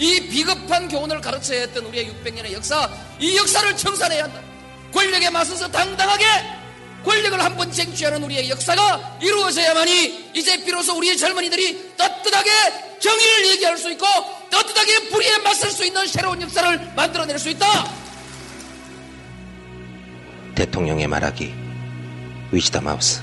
이 비겁한 교훈을 가르쳐야 했던 우리의 600년의 역사, 이 역사를 청산해야 한다. 권력에 맞서서 당당하게 권력을 한 번 쟁취하는 우리의 역사가 이루어져야만이 이제 비로소 우리의 젊은이들이 떳떳하게 정의를 얘기할 수 있고 떳떳하게 불의에 맞설 수 있는 새로운 역사를 만들어낼 수 있다. 대통령의 말하기 위즈다 마우스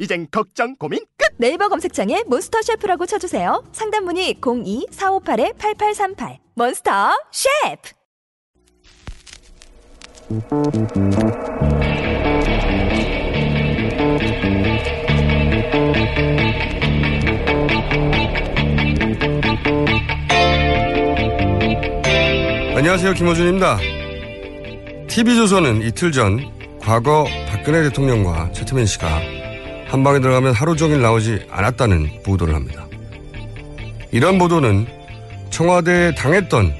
이젠 걱정 고민 끝. 네이버 검색창에 몬스터 셰프라고 쳐주세요. 상담 문의 02-458-8838 몬스터 셰프 안녕하세요. 김호준입니다. TV조선은 이틀 전 과거 박근혜 대통령과 최태민 씨가 한 방에 들어가면 하루 종일 나오지 않았다는 보도를 합니다. 이런 보도는 청와대에 당했던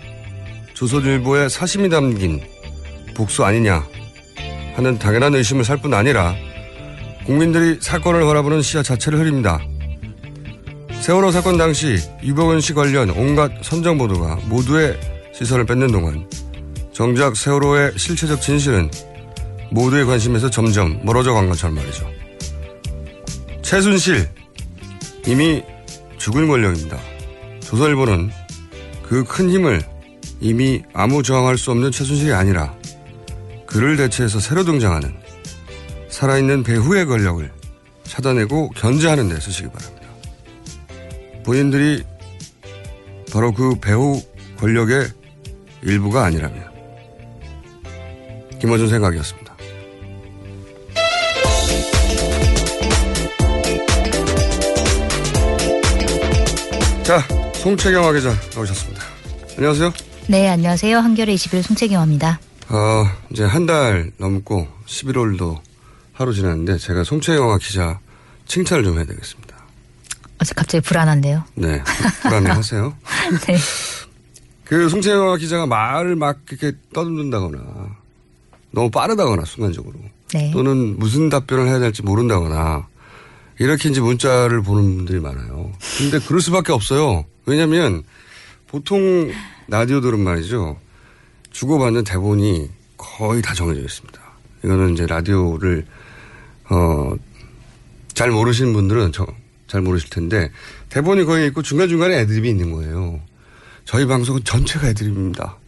조선일보의 사심이 담긴 복수 아니냐 하는 당연한 의심을 살 뿐 아니라 국민들이 사건을 바라보는 시야 자체를 흐립니다. 세월호 사건 당시 유병은 씨 관련 온갖 선정 보도가 모두의 시선을 뺏는 동안 정작 세월호의 실체적 진실은 모두의 관심에서 점점 멀어져 간 것처럼 말이죠. 최순실 이미 죽은 권력입니다. 조선일보는 그 큰 힘을 이미 아무 저항할 수 없는 최순실이 아니라 그를 대체해서 새로 등장하는 살아있는 배후의 권력을 찾아내고 견제하는 데 쓰시기 바랍니다. 본인들이 바로 그 배후 권력의 일부가 아니라면 김어준 생각이었습니다. 자, 송채경화 기자 나오셨습니다. 안녕하세요. 네, 안녕하세요. 한겨레 21 송채경화입니다. 어, 이제 한 달 넘고 11월도 하루 지났는데 제가 송채경화 기자 칭찬을 좀 해야 되겠습니다. 어제 갑자기 불안한데요. 네, 불안해 하세요. 네. 그 송채영화 기자가 말을 막 이렇게 떠듬는다거나 너무 빠르다거나 순간적으로 네. 또는 무슨 답변을 해야 될지 모른다거나 이렇게 이제 문자를 보는 분들이 많아요. 근데 그럴 수밖에 없어요. 왜냐하면 보통 라디오들은 말이죠 주고받는 대본이 거의 다 정해져 있습니다. 이거는 이제 라디오를 어 잘 모르시는 분들은 저, 잘 모르실 텐데 대본이 거의 있고 중간 중간에 애드립이 있는 거예요. 저희 방송은 전체가 애드립입니다.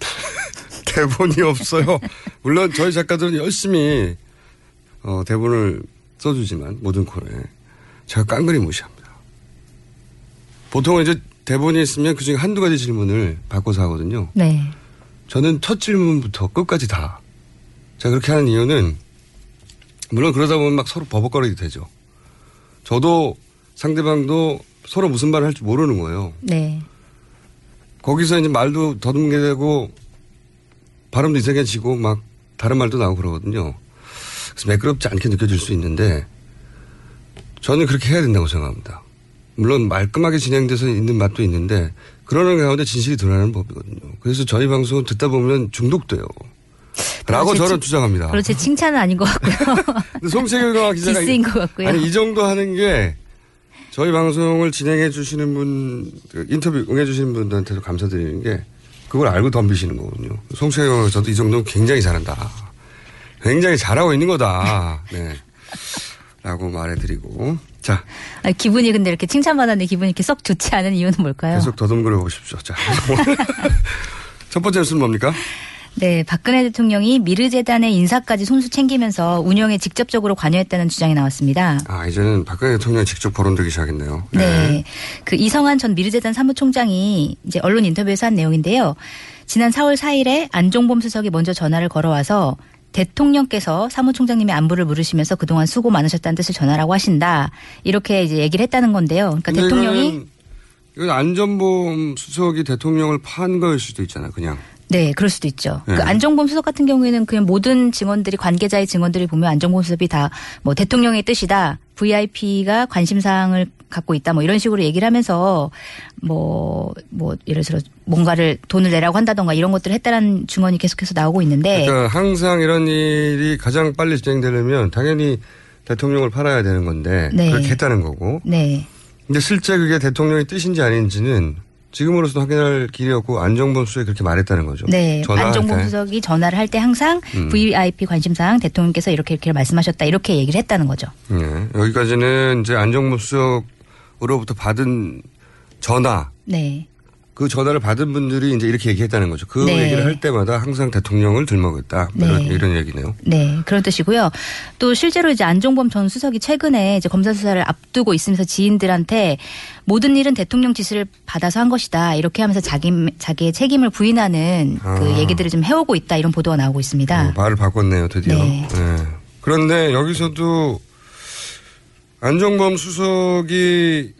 대본이 없어요. 물론 저희 작가들은 열심히 어, 대본을 써주지만 모든 코너에 제가 깡그리 무시합니다. 보통은 이제 대본이 있으면 그중에 한두 가지 질문을 바꿔서 하거든요. 네. 저는 첫 질문부터 끝까지 다 제가 그렇게 하는 이유는 물론 그러다 보면 막 서로 버벅거리게 되죠. 저도 상대방도 서로 무슨 말을 할지 모르는 거예요. 네. 거기서 이제 말도 더듬게 되고 발음도 이상해지고 막 다른 말도 나오고 그러거든요. 그래서 매끄럽지 않게 느껴질 수 있는데 저는 그렇게 해야 된다고 생각합니다. 물론 말끔하게 진행돼서 있는 맛도 있는데 그러는 가운데 진실이 드러나는 법이거든요. 그래서 저희 방송은 듣다 보면 중독돼요. 라고 저는 주장합니다. 그렇제 칭찬은 아닌 것 같고요. 송채경화 기자가 디스인 것 같고요. 아니 이 정도 하는 게 저희 방송을 진행해 주시는 분그 인터뷰 응해 주시는 분들한테도 감사드리는 게 그걸 알고 덤비시는 거거든요. 송채경 저도 이 정도면 굉장히 잘한다. 굉장히 잘하고 있는 거다. 네. 라고 말해드리고 자 아니, 기분이 근데 이렇게 칭찬받았는데 기분이 이렇게 썩 좋지 않은 이유는 뭘까요? 계속 더듬거려 보십시오. 자 첫 번째 뉴스는 뭡니까? 네, 박근혜 대통령이 미르재단의 인사까지 손수 챙기면서 운영에 직접적으로 관여했다는 주장이 나왔습니다. 아, 이제는 박근혜 대통령이 직접 거론되기 시작했네요. 네. 그 이성한 전 미르재단 사무총장이 이제 언론 인터뷰에서 한 내용인데요. 지난 4월 4일에 안종범 수석이 먼저 전화를 걸어와서 대통령께서 사무총장님의 안부를 물으시면서 그동안 수고 많으셨다는 뜻을 전하라고 하신다. 이렇게 이제 얘기를 했다는 건데요. 그러니까 대통령이 이건, 안전보험 수석이 대통령을 판 거일 수도 있잖아요, 그냥. 네, 그럴 수도 있죠. 네. 그 안종범 수석 같은 경우에는 그냥 모든 증언들이 관계자의 증언들을 보면 안종범 수석이 다 뭐 대통령의 뜻이다. VIP가 관심사항을 갖고 있다. 뭐 이런 식으로 얘기를 하면서 뭐, 뭐, 예를 들어 뭔가를 돈을 내라고 한다던가 이런 것들을 했다는 증언이 계속해서 나오고 있는데. 그러니까 항상 이런 일이 가장 빨리 진행되려면 당연히 대통령을 팔아야 되는 건데 네. 그렇게 했다는 거고. 네. 근데 실제 그게 대통령의 뜻인지 아닌지는 지금으로서는 확인할 길이 없고 안정범 수석이 그렇게 말했다는 거죠. 네. 때. 수석이 전화를 할 때 항상 음. VIP 관심사항 대통령께서 이렇게 이렇게 말씀하셨다. 이렇게 얘기를 했다는 거죠. 네. 여기까지는 이제 안정범 수석 으로부터 받은 전화 네. 그 전화를 받은 분들이 이제 이렇게 얘기했다는 거죠. 그 네. 얘기를 할 때마다 항상 대통령을 들먹였다. 뭐 네. 이런, 이런 얘기네요. 네, 그런 뜻이고요. 또 실제로 이제 안종범 전 수석이 최근에 이제 검사 수사를 앞두고 있으면서 지인들한테 모든 일은 대통령 지시를 받아서 한 것이다. 이렇게 하면서 자기 자기의 책임을 부인하는 그 아. 얘기들을 좀 해오고 있다. 이런 보도가 나오고 있습니다. 어, 말을 바꿨네요, 드디어. 네. 네. 그런데 여기서도 안정범 수석이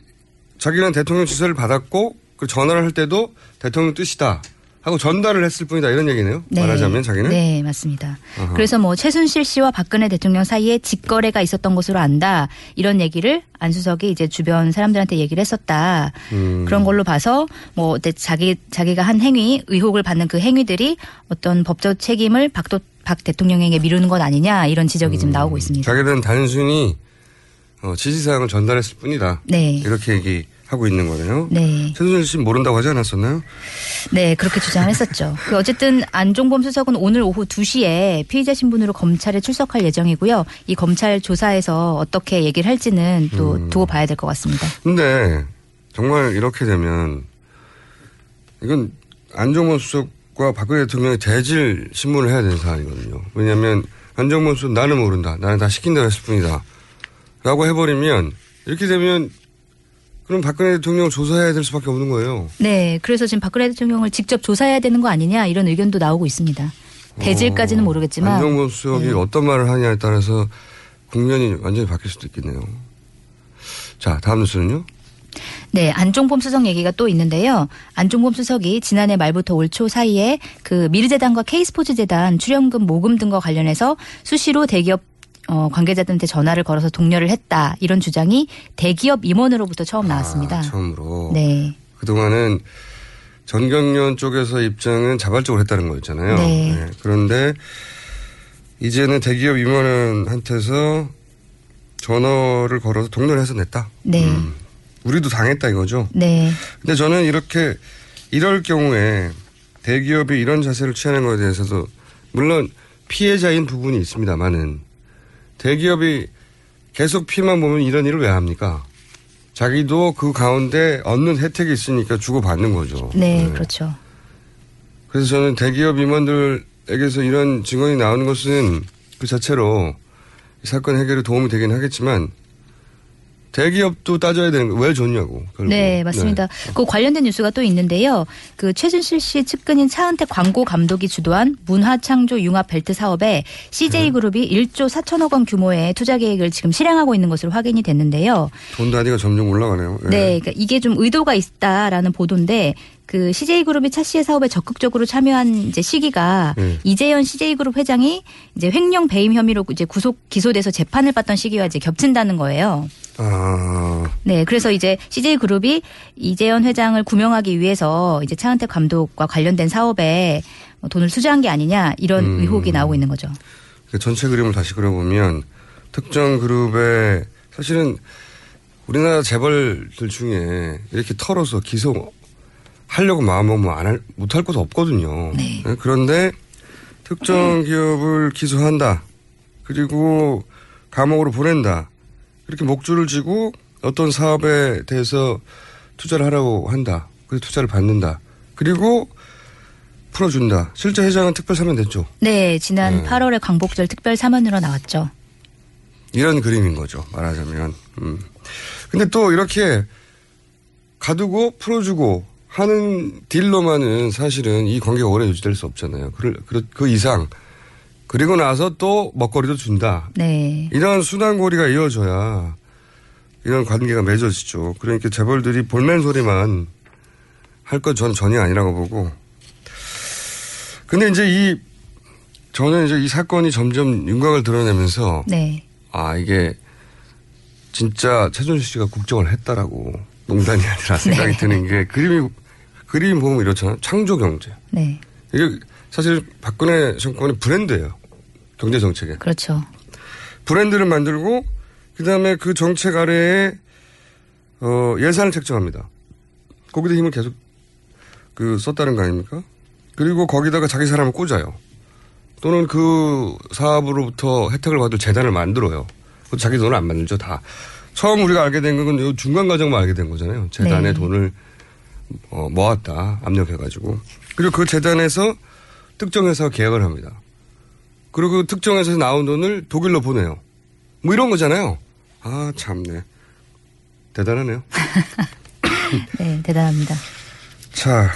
자기는 대통령 지시를 받았고 그 전화를 할 때도 대통령 뜻이다 하고 전달을 했을 뿐이다 이런 얘기네요. 말하자면 자기는. 네, 맞습니다. 아하. 그래서 뭐 최순실 씨와 박근혜 대통령 사이에 직거래가 있었던 것으로 안다. 이런 얘기를 안 수석이 이제 주변 사람들한테 얘기를 했었다. 음. 그런 걸로 봐서 뭐 자기 자기가 한 행위 의혹을 받는 그 행위들이 어떤 법적 책임을 박도 박 대통령에게 미루는 것 아니냐 이런 지적이 지금 나오고 있습니다. 자기는 단순히 어, 지시사항을 전달했을 뿐이다. 네. 이렇게 얘기 하고 있는 거네요. 네. 최순실 씨 모른다고 하지 않았었나요? 네, 그렇게 주장을 했었죠. 그 어쨌든 안종범 수석은 오늘 오후 2시에 피의자 신분으로 검찰에 출석할 예정이고요. 이 검찰 조사에서 어떻게 얘기를 할지는 또 음. 두고 봐야 될 것 같습니다. 근데 정말 이렇게 되면 이건 안정범 수석과 박근혜 대통령이 대질 신문을 해야 되는 상황이거든요. 왜냐하면 안정범 수석 나는 모른다. 나는 다 시킨 대로 했을 뿐이다. 라고 해버리면 이렇게 되면 그럼 박근혜 대통령을 조사해야 될 수밖에 없는 거예요. 네, 그래서 지금 박근혜 대통령을 직접 조사해야 되는 거 아니냐 이런 의견도 나오고 있습니다. 대질까지는 모르겠지만 안정범 수석이 네. 어떤 말을 하냐에 따라서 국면이 완전히 바뀔 수도 있겠네요. 자, 다음 뉴스는요? 네, 안종범 수석 얘기가 또 있는데요. 안종범 수석이 지난해 말부터 올 초 사이에 그 미르재단과 K스포츠재단 출연금 모금 등과 관련해서 수시로 대기업 어, 관계자들한테 전화를 걸어서 독려를 했다. 이런 주장이 대기업 임원으로부터 처음 나왔습니다. 아, 처음으로. 네. 그 동안은 전경련 쪽에서 입장은 자발적으로 했다는 거였잖아요. 네. 그런데 이제는 대기업 임원한테서 전화를 걸어서 동료를 해서 냈다. 네. 음. 우리도 당했다 이거죠. 네. 근데 저는 이렇게 이럴 경우에 대기업이 이런 자세를 취하는 것에 대해서도 물론 피해자인 부분이 있습니다만은 대기업이 계속 피만 보면 이런 일을 왜 합니까? 자기도 그 가운데 얻는 혜택이 있으니까 주고받는 거죠. 네, 그렇죠. 그래서 저는 대기업 임원들에게서 이런 증언이 나오는 것은 그 자체로 이 사건 해결에 도움이 되긴 하겠지만 대기업도 따져야 되는 거왜 줬냐고. 결국. 네, 맞습니다. 그 관련된 뉴스가 또 있는데요. 그 최준실 씨 측근인 차은택 광고 감독이 주도한 문화창조 융합 벨트 사업에 CJ그룹이 1조 4천억 원 규모의 투자 계획을 지금 실행하고 있는 것으로 확인이 됐는데요. 돈 단위가 점점 올라가네요. 예. 네, 그러니까 이게 좀 의도가 있다라는 보도인데 그 CJ그룹이 차 씨의 사업에 적극적으로 참여한 이제 시기가 네. 이재현 CJ그룹 회장이 이제 횡령 배임 혐의로 이제 구속 기소돼서 재판을 받던 시기와 이제 겹친다는 거예요. 아, 네, 그래서 이제 CJ 그룹이 이재현 회장을 구명하기 위해서 이제 차은택 감독과 관련된 사업에 뭐 돈을 투자한 게 아니냐 이런 음. 의혹이 나오고 있는 거죠. 그 전체 그림을 다시 그려보면 특정 그룹의 사실은 우리나라 재벌들 중에 이렇게 털어서 기소 하려고 마음먹으면 안 할, 못할 것도 없거든요. 네. 그런데 특정 기업을 기소한다. 그리고 감옥으로 보낸다. 이렇게 목줄을 쥐고 어떤 사업에 대해서 투자를 하라고 한다. 그래서 투자를 받는다. 그리고 풀어준다. 실제 회장은 특별 사면 됐죠. 네, 지난 네. 8월에 광복절 특별 사면으로 나왔죠. 이런 그림인 거죠. 말하자면. 음. 근데 또 이렇게 가두고 풀어주고 하는 딜로만은 사실은 이 관계가 오래 유지될 수 없잖아요. 그, 그, 그 이상. 그리고 나서 또 먹거리도 준다. 네. 이런 순환고리가 이어져야 이런 관계가 맺어지죠. 그러니까 재벌들이 볼멘 소리만 할것 저는 전혀 아니라고 보고. 근데 이제 이, 저는 이제 이 사건이 점점 윤곽을 드러내면서 네. 아, 이게 진짜 최준실 씨가 국정을 했다라고 농담이 아니라 생각이 네. 드는 게 그림이, 그림 보면 이렇잖아요. 창조 경제. 네. 이게 사실 박근혜 정권의 브랜드예요. 경제 정책에. 그렇죠. 브랜드를 만들고 그다음에 그 정책 아래에 어, 예산을 책정합니다. 거기다 힘을 계속 그 썼다는 거 아닙니까? 그리고 거기다가 자기 사람을 꽂아요. 또는 그 사업으로부터 혜택을 받을 재단을 만들어요. 자기 돈을 안 만들죠, 다. 처음 우리가 알게 된 건 요 중간 과정만 알게 된 거잖아요. 재단에 네. 돈을 어, 모았다, 압력해가지고. 그리고 그 재단에서 특정 회사와 계약을 합니다. 그리고 그 특정 회사에서 나온 돈을 독일로 보내요. 뭐 이런 거잖아요. 아, 참네. 대단하네요. 네, 대단합니다. 자,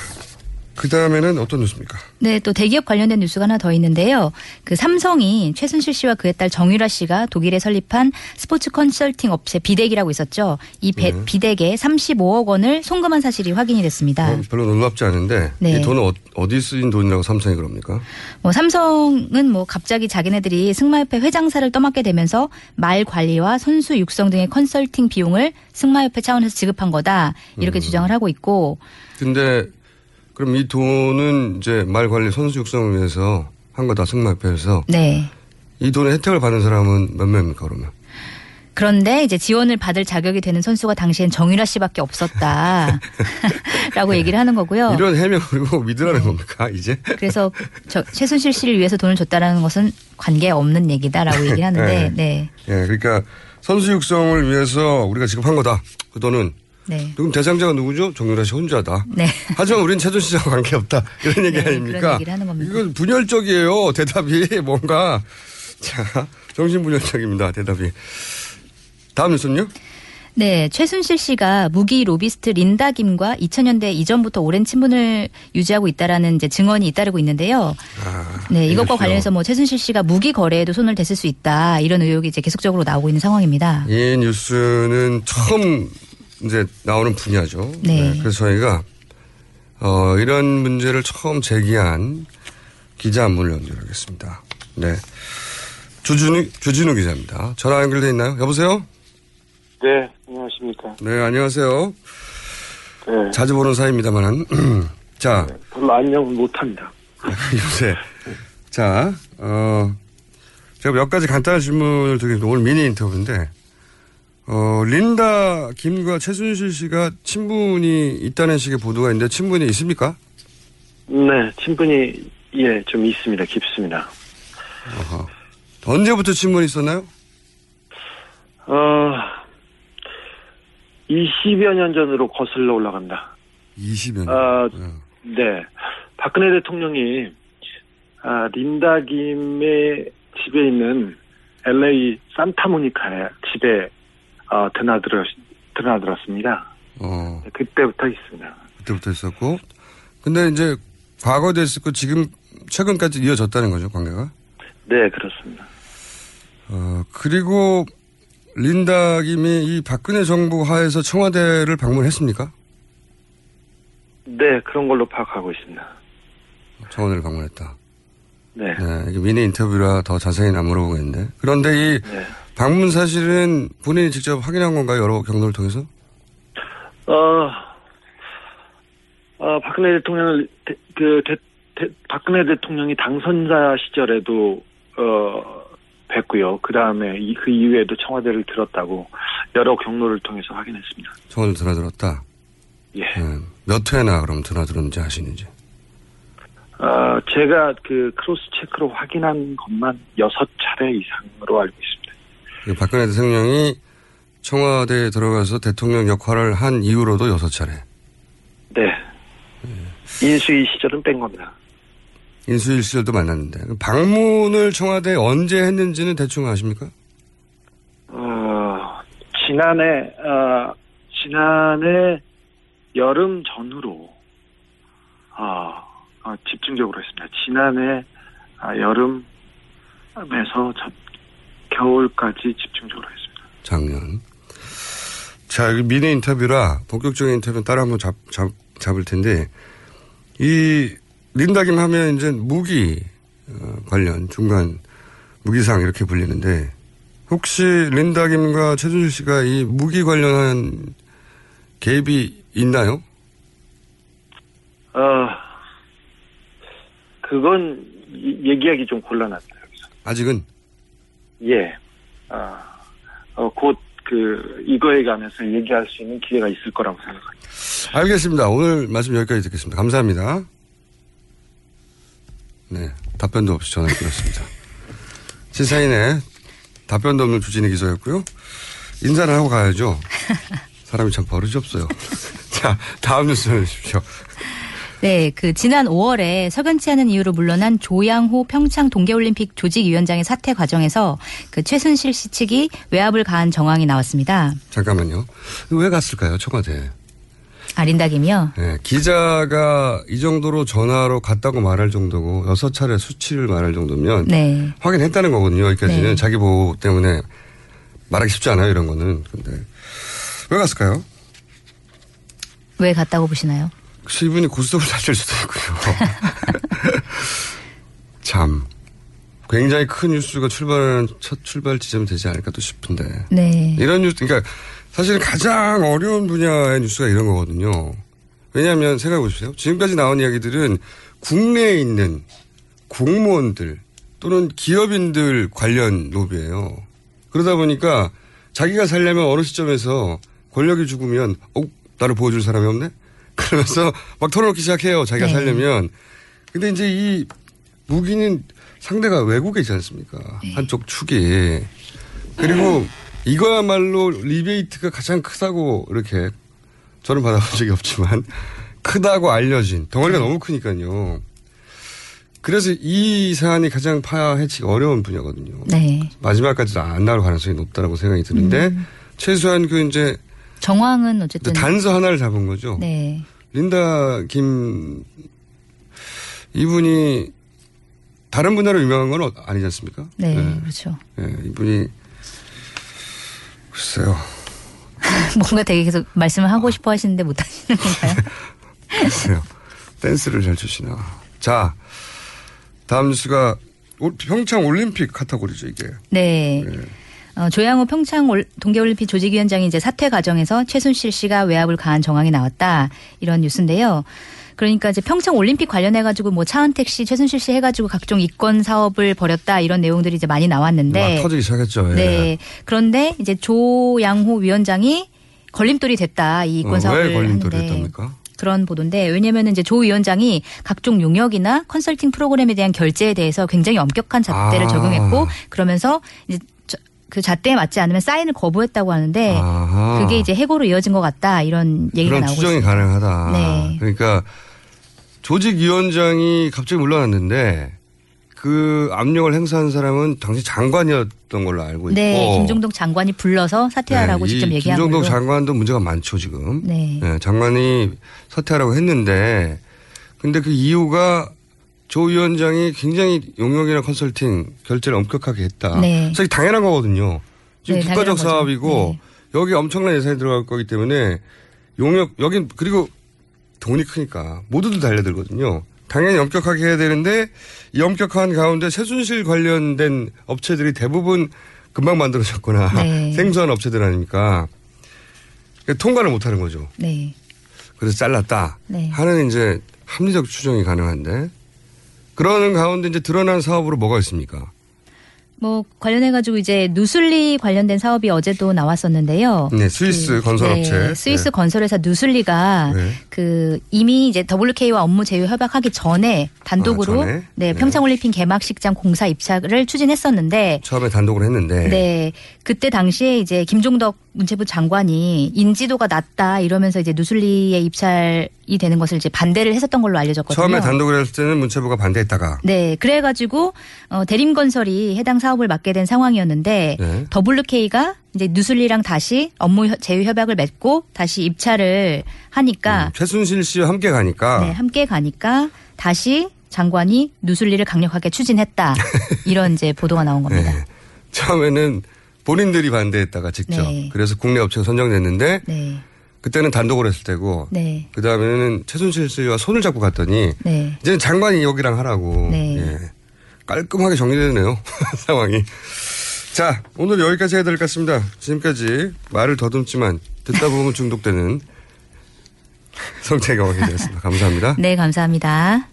그 다음에는 어떤 뉴스입니까? 네, 또 대기업 관련된 뉴스가 하나 더 있는데요. 그 삼성이 최순실 씨와 그의 딸 정유라 씨가 독일에 설립한 스포츠 컨설팅 업체 비덱이라고 있었죠. 이 배- 네. 비덱에 35억 원을 송금한 사실이 확인이 됐습니다. 어, 별로 놀랍지 않은데 네. 이 돈은 어, 디 쓰인 돈이라고 삼성이 그럽니까? 뭐 삼성은 뭐 갑자기 자기네들이 승마협회 회장사를 떠맡게 되면서 말 관리와 선수 육성 등의 컨설팅 비용을 승마협회 차원에서 지급한 거다 이렇게 주장을 하고 있고 근데 그럼 이 돈은 이제 말 관리 선수 육성을 위해서 한 거 다 승마협회에서 네. 이 돈의 혜택을 받은 사람은 몇 명입니까 그러면? 그런데 이제 지원을 받을 자격이 되는 선수가 당시엔 정유라 씨밖에 없었다라고 얘기를 하는 거고요. 이런 해명을 그리고 믿으라는 겁니까 이제? 그래서 저 최순실 씨를 위해서 돈을 줬다라는 것은 관계 없는 얘기다라고 얘기를 하는데 네. 예, 그러니까 선수 육성을 위해서 우리가 지급한 거다. 그 돈은 네. 그럼 대상자가 누구죠? 정유라 씨 혼자다. 네. 하지만 우린 최준실과 관계없다. 이런 얘기 네, 아닙니까? 이건 분열적이에요. 대답이 뭔가. 자, 정신분열적입니다. 대답이. 다음 뉴스는요? 네, 최순실 씨가 무기 로비스트 린다 김과 2000년대 이전부터 오랜 친분을 유지하고 있다라는 이제 증언이 잇따르고 있는데요. 아, 네, 이것과. 관련해서 뭐 최순실 씨가 무기 거래에도 손을 댔을 수 있다 이런 의혹이 이제 계속적으로 나오고 있는 상황입니다. 이 뉴스는 처음 이제 나오는 분야죠. 네. 그래서 저희가 어, 이런 문제를 처음 제기한 기자 한 분을 연결하겠습니다. 네. 주진우, 주진우 기자입니다. 전화 연결돼 있나요? 여보세요? 네, 안녕하십니까. 네, 안녕하세요. 네, 자주 보는 사이입니다만. 자, 별로 안녕 못합니다. 요새. 자, 어, 제가 몇 가지 간단한 질문을 드리겠습니다. 오늘 미니 인터뷰인데, 어, 린다 김과 최순실 씨가 친분이 있다는 식의 보도가 있는데, 친분이 있습니까? 네, 친분이, 예, 좀 있습니다. 깊습니다. 어허. 언제부터 친분이 있었나요? 어, 20여 년 전으로 거슬러 올라간다. 20년. 아, 어. 네. 박근혜 대통령이, 아, 린다 김의 집에 있는 LA 산타모니카의 집에, 어, 드나들었, 드나들었습니다. 어, 그때부터 있습니다. 그때부터 있었고. 근데 이제 과거도 있었고, 지금, 최근까지 이어졌다는 거죠, 관계가? 네, 그렇습니다. 어, 그리고 린다 김이 이 박근혜 정부 하에서 청와대를 방문했습니까? 네, 그런 걸로 파악하고 있습니다. 청와대를 방문했다. 네. 네, 이게 미니 인터뷰라 더 자세히는 안 물어보겠는데. 그런데 이 네. 방문 사실은 본인이 직접 확인한 건가요? 여러 경로를 통해서? 어, 어, 박근혜 대통령을, 대- 그, 대, 대- 박근혜 대통령이 당선자 시절에도, 어, 뵀고요. 그 다음에 그 이후에도 청와대를 들었다고 여러 경로를 통해서 확인했습니다. 청와대 드나들었다. 예. 네. 몇 회나 그럼 드나들었는지 아시는지. 어, 제가 그 크로스 체크로 확인한 것만 여섯 차례 이상으로 알고 있습니다. 그 박근혜 대통령이 청와대에 들어가서 대통령 역할을 한 이후로도 여섯 차례. 네. 인수위 시절은 뺀 겁니다. 인수일 시절도 만났는데 방문을 청와대 에 언제 했는지는 대충 아십니까? 어, 지난해, 어, 지난해 여름 전후로, 어, 어, 집중적으로 했습니다. 지난해 아, 여름에서 저, 겨울까지 집중적으로 했습니다. 작년. 자, 여기 미니 인터뷰라 본격적인 인터뷰는 따로 한번 잡, 잡, 잡을 텐데, 이, 린다김 하면 이제 무기 어, 관련 중간 무기상 이렇게 불리는데, 혹시 린다김과 최준실 씨가 이 무기 관련한 개입이 있나요? 어, 그건 이- 얘기하기 좀 곤란합니다, 여기서. 아직은? 예. 어, 어, 곧, 그, 이거에 관해서 얘기할 수 있는 기회가 있을 거라고 생각합니다. 알겠습니다. 오늘 말씀 여기까지 듣겠습니다. 감사합니다. 네. 답변도 없이 전화를 끊었습니다. 시사인의 답변도 없는 주진의 기자였고요. 인사를 하고 가야죠. 사람이 참 버릇이 없어요. 자, 다음 뉴스 전해주십시오. 네, 그 지난 5월에 석연치 않은 이유로 물러난 조양호 평창 동계올림픽 조직위원장의 사퇴 과정에서 그 최순실 씨 측이 외압을 가한 정황이 나왔습니다. 잠깐만요. 왜 갔을까요, 청와대? 아린다김이요. 네, 기자가 이 정도로 전화로 갔다고 말할 정도고 여섯 차례 수치를 말할 정도면 네. 확인했다는 거거든요. 여기까지는 네. 자기 보호 때문에 말하기 쉽지 않아요. 이런 거는. 근데 왜 갔을까요? 왜 갔다고 보시나요? 혹시 이분이 고스톱을 다칠 수도 있고요. 참 굉장히 큰 뉴스가 출발하는 첫 출발 지점이 되지 않을까 또 싶은데 네. 이런 뉴스 그러니까 사실 가장 어려운 분야의 뉴스가 이런 거거든요. 왜냐하면 생각해 보십시오. 지금까지 나온 이야기들은 국내에 있는 공무원들 또는 기업인들 관련 로비예요. 그러다 보니까 자기가 살려면 어느 시점에서 권력이 죽으면 어 나를 보호줄 사람이 없네. 그러면서 막 털어놓기 시작해요. 자기가 네. 살려면. 근데 이제 이 무기는 상대가 외국에 있지 않습니까? 네. 한쪽 축이. 그리고 이거야말로 리베이트가 가장 크다고 이렇게 저는 받아본 적이 없지만 크다고 알려진 네. 덩어리가 너무 크니까요. 그래서 이 사안이 가장 파헤치기 어려운 분야거든요. 네. 마지막까지 안 나올 가능성이 높다고 생각이 드는데 음. 최소한 그 이제 정황은 어쨌든 단서 하나를 잡은 거죠. 네. 린다 김 이분이 다른 분야로 유명한 건 어- 아니지 않습니까? 네, 네. 그렇죠. 네, 이분이 글쎄요. 뭔가 되게 계속 말씀을 하고 싶어 하시는데 못 하시는 건가요? 글쎄요. 댄스를 잘 추시나. 자, 다음 뉴스가 올- 평창 올림픽 카테고리죠, 이게. 네. 어, 조양호 평창 올- 동계올림픽 조직위원장이 이제 사퇴 과정에서 최순실 씨가 외압을 가한 정황이 나왔다 이런 뉴스인데요. 그러니까 이제 평창 올림픽 관련해 가지고 뭐 차은택 씨, 최순실 씨 해가지고 각종 이권 사업을 벌였다 이런 내용들이 이제 많이 나왔는데. 막 터지기 시작했죠. 예. 네. 그런데 이제 조양호 위원장이 걸림돌이 됐다 이 이권 어, 사업을 왜 걸림돌이 하는데. 했답니까? 그런 보도인데 왜냐하면 이제 조 위원장이 각종 용역이나 컨설팅 프로그램에 대한 결제에 대해서 굉장히 엄격한 잣대를 아. 적용했고 그러면서 이제 저- 그 잣대에 맞지 않으면 사인을 거부했다고 하는데 아하. 그게 이제 해고로 이어진 것 같다 이런 얘기가 나오고 추정이 있습니다. 가능하다. 네. 그러니까 조직위원장이 갑자기 물러났는데 그 압력을 행사한 사람은 당시 장관이었던 걸로 알고 있고. 네, 김종동 장관이 불러서 사퇴하라고 네, 직접 이 얘기한 김종동 걸로. 장관도 문제가 많죠 지금. 네. 네, 장관이 사퇴하라고 했는데 근데 그 이유가 조 위원장이 굉장히 용역이나 컨설팅 결제를 엄격하게 했다. 네. 이게 당연한 거거든요. 지금 네, 국가적. 사업이고 네. 여기 엄청난 예산이 들어갈 거기 때문에 용역 여긴 그리고 돈이 크니까 모두들 달려들거든요. 당연히 엄격하게 해야 되는데 이 엄격한 가운데 최순실 관련된 업체들이 대부분 금방 만들어졌거나 네. 생소한 업체들 아닙니까? 그러니까 통과를 못하는 거죠. 네. 그래서 잘랐다 네. 하는 이제 합리적 추정이 가능한데 그러는 가운데 이제 드러난 사업으로 뭐가 있습니까? 뭐 관련해 가지고 이제 누슬리 관련된 사업이 어제도 나왔었는데요. 네, 스위스 건설업체. 네, 스위스 네. 건설회사 누슬리가 네. 그 이미 이제 WK와 업무 제휴 협약하기 전에 단독으로 아, 전에? 네, 네. 평창올림픽 개막식장 공사 입찰을 추진했었는데 처음에 단독으로 했는데 네. 그때 당시에 이제 김종덕 문체부 장관이 인지도가 낮다 이러면서 이제 누슬리의 입찰 이 되는 것을 이제 반대를 했었던 걸로 알려졌거든요. 처음에 단독을 했을 때는 문체부가 반대했다가 네, 그래가지고 어, 대림건설이 해당 사업을 맡게 된 상황이었는데 네. WK가 이제 누슬리랑 다시 업무 협- 제휴 협약을 맺고 다시 입찰을 하니까 최순실 씨와 함께 가니까 네, 함께 가니까 다시 장관이 누슬리를 강력하게 추진했다 이런 이제 보도가 나온 겁니다. 네. 처음에는 본인들이 반대했다가 직접 네. 그래서 국내 업체가 선정됐는데 네, 그때는 단독으로 했을 때고 네, 그 다음에는 최순실 씨와 손을 잡고 갔더니 네. 이제는 장관이 여기랑 하라고 네. 예. 깔끔하게 정리되네요 상황이. 자 오늘 여기까지 해야 될 것 같습니다. 지금까지 말을 더듬지만 듣다 보면 중독되는 성태경 의원이었습니다. 감사합니다. 네, 감사합니다.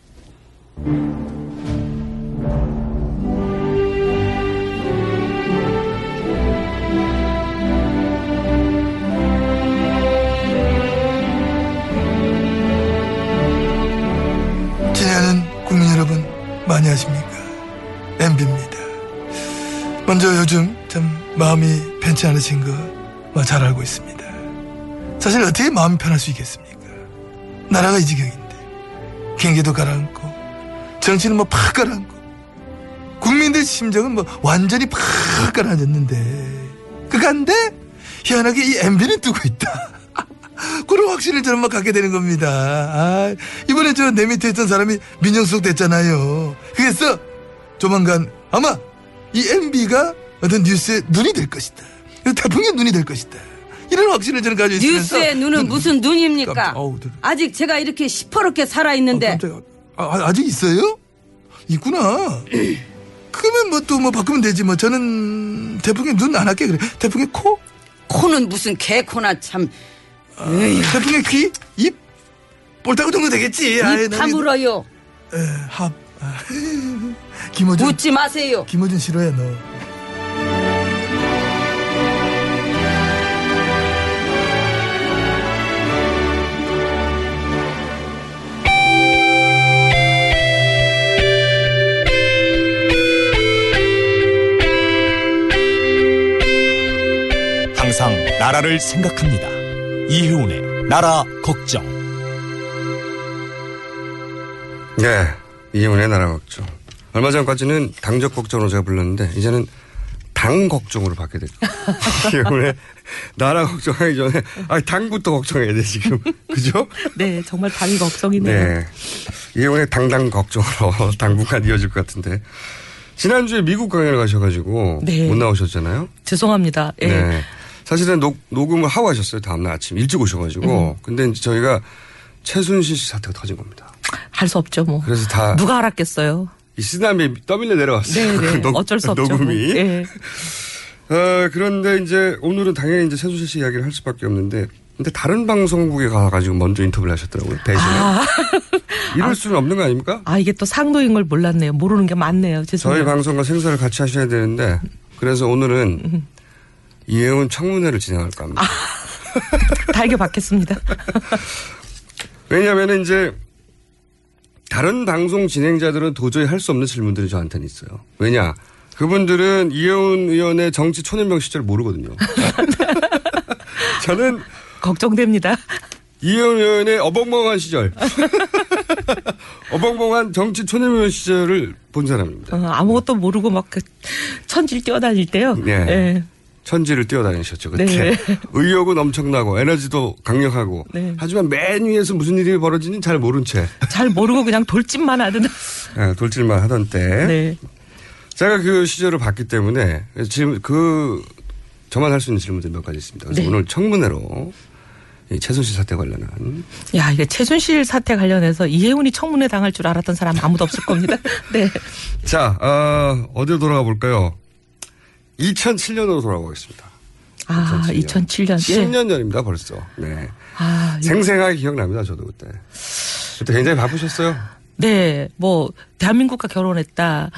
많이 하십니까? MB입니다. 먼저 요즘 좀 마음이 편치 않으신 거뭐잘 알고 있습니다. 사실 어떻게 마음이 편할 수 있겠습니까? 나라가 이 지경인데 경기도 가라앉고 정치는 뭐 팍 가라앉고 국민들 심정은 뭐 완전히 팍 가라앉았는데 그간데 희한하게 이 MB는 뜨고 있다. 그런 확신을 저는 막 갖게 되는 겁니다. 아, 이번에 저 내 밑에 있던 사람이 민정수석 됐잖아요. 그래서 조만간 아마 이 MB가 어떤 뉴스의 눈이 될 것이다. 태풍의 눈이 될 것이다. 이런 확신을 저는 가지고 있으면서 뉴스의 눈은 무슨 눈입니까? 깜짝- 어우, 네. 아직 제가 이렇게 시퍼렇게 살아 있는데 깜짝이야. 아, 아직 있어요? 있구나. 그러면 뭐또뭐 바꾸면 되지 뭐 저는 태풍의 눈 안 할게 그래. 태풍의 코? 코는 무슨 개코나 참 태풍의 귀? 입? 볼따구 정도 되겠지. 아이, 입난 다물어요. 에, 합. 아, 김호준. 웃지 마세요. 김호준 싫어해 너. 항상 나라를 생각합니다. 이혜훈의 나라 걱정. 네. 이혜훈의 나라 걱정. 얼마 전까지는 당적 걱정으로 제가 불렀는데, 이제는 당 걱정으로 바뀌게 됐죠. 이혜훈의 나라 걱정하기 전에, 아, 당부터 걱정해야 돼, 지금. 그죠? 네, 정말 당이 걱정이네요. 네. 이혜훈의 당당 걱정으로 당분간 이어질 것 같은데. 지난주에 미국 강연을 가셔가지고, 네. 못 나오셨잖아요. 죄송합니다. 예. 네. 사실은 녹, 녹음을 하고 하셨어요. 다음날 아침. 일찍 오셔가지고. 음. 근데 저희가 최순실 씨 사태가 터진 겁니다. 할 수 없죠, 뭐. 그래서 다. 누가 알았겠어요? 이 쓰나미에 떠밀려 내려왔어요. 네, 네. 녹- 어쩔 수 없죠. 녹음이. 뭐. 예. 어, 그런데 이제 오늘은 당연히 이제 최순실 씨 이야기를 할 수밖에 없는데 근데 다른 방송국에 가가지고 먼저 인터뷰를 하셨더라고요. 배신을. 아. 이럴 수는 없는 거 아닙니까? 아, 이게 또 상도인 걸 몰랐네요. 모르는 게 많네요. 죄송해요. 저희 방송과 생사를 같이 하셔야 되는데 그래서 오늘은 음. 이혜훈 청문회를 진행할까 합니다. 달게 받겠습니다. 왜냐하면 이제 다른 방송 진행자들은 도저히 할 수 없는 질문들이 저한테는 있어요. 왜냐? 그분들은 이혜훈 의원의 정치 초년병 시절을 모르거든요. 저는 걱정됩니다. 이혜훈 의원의 어벙벙한 시절, 어벙벙한 정치 초년병 시절을 본 사람입니다. 어, 아무것도 모르고 막그 천질 뛰어다닐 때요. 네. 예. 천지를 뛰어다니셨죠. 그때 네. 의욕은 엄청나고 에너지도 강력하고 네. 하지만 맨 위에서 무슨 일이 벌어지는지 잘 모른 채 잘 모르고 그냥 돌진만 하던. 예, 돌질만 하던 때 네. 제가 그 시절을 봤기 때문에 지금 그 저만 할 수 있는 질문들이 몇 가지 있습니다. 그래서 네. 오늘 청문회로 이 최순실 사태 관련한 야, 이게 최순실 사태 관련해서 이혜훈이 청문회 당할 줄 알았던 사람 아무도 없을 겁니다. 네. 자 어, 어디로 돌아가 볼까요? 2007년으로 돌아가겠습니다. 아, 2007년. 예. 10년 전입니다 벌써. 네. 아, 예. 생생하게 기억납니다. 저도 그때. 그때 굉장히 바쁘셨어요. 네, 뭐 대한민국과 결혼했다.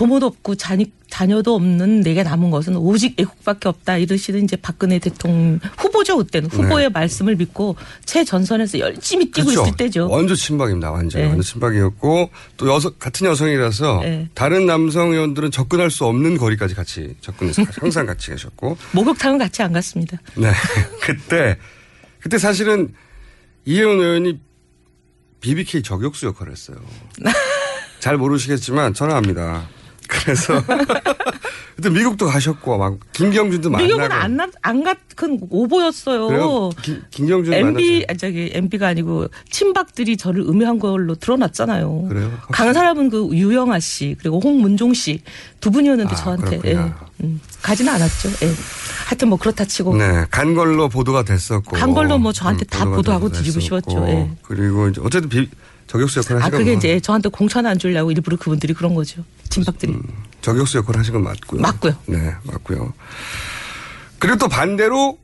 부모도 없고 자녀, 자녀도 없는 내게 남은 것은 오직 애국밖에 없다 이러시는 이제 박근혜 대통령 후보죠 그때는 후보의 말씀을 믿고 최전선에서 열심히 뛰고 그렇죠. 있을 때죠. 완전 친박입니다. 완전 네. 완전 친박이었고 또 여성 같은 여성이라서 네. 다른 남성 의원들은 접근할 수 없는 거리까지 같이 접근해서 항상 같이 계셨고 목욕탕은 같이 안 갔습니다. 네 그때 그때 사실은 이혜원 의원이 BBK 저격수 역할을 했어요. 잘 모르시겠지만 저는 압니다. 그래서 그때 미국도 가셨고 막 김경준도 만나고 미국은 안, 나- 안 가, 그건 오보였어요. 김- 김경준 MB, 아, 저기, MB가 아니고, 친박들이 저를 음해한 걸로 드러났잖아요. 그래요? 강한 사람은 그 유영아 씨, 그리고 홍문종 씨, 두 분이었는데 저한테, 예. 음, 가지는 않았죠. 예. 하여튼 뭐 그렇다 치고. 네, 간 걸로 보도가 됐었고. 간 걸로 뭐 저한테 다 보도가 보도하고. 뒤집어 씌웠죠. 예. 그리고 이제 어쨌든 비, 저격수 역할을 아, 하신 건 그게 뭐 이제 저한테 공천 안 주려고 일부러 그분들이 그런 거죠. 친박들이. 저격수 역할을 하신 건 맞고요. 맞고요. 네, 맞고요. 그리고 또 반대로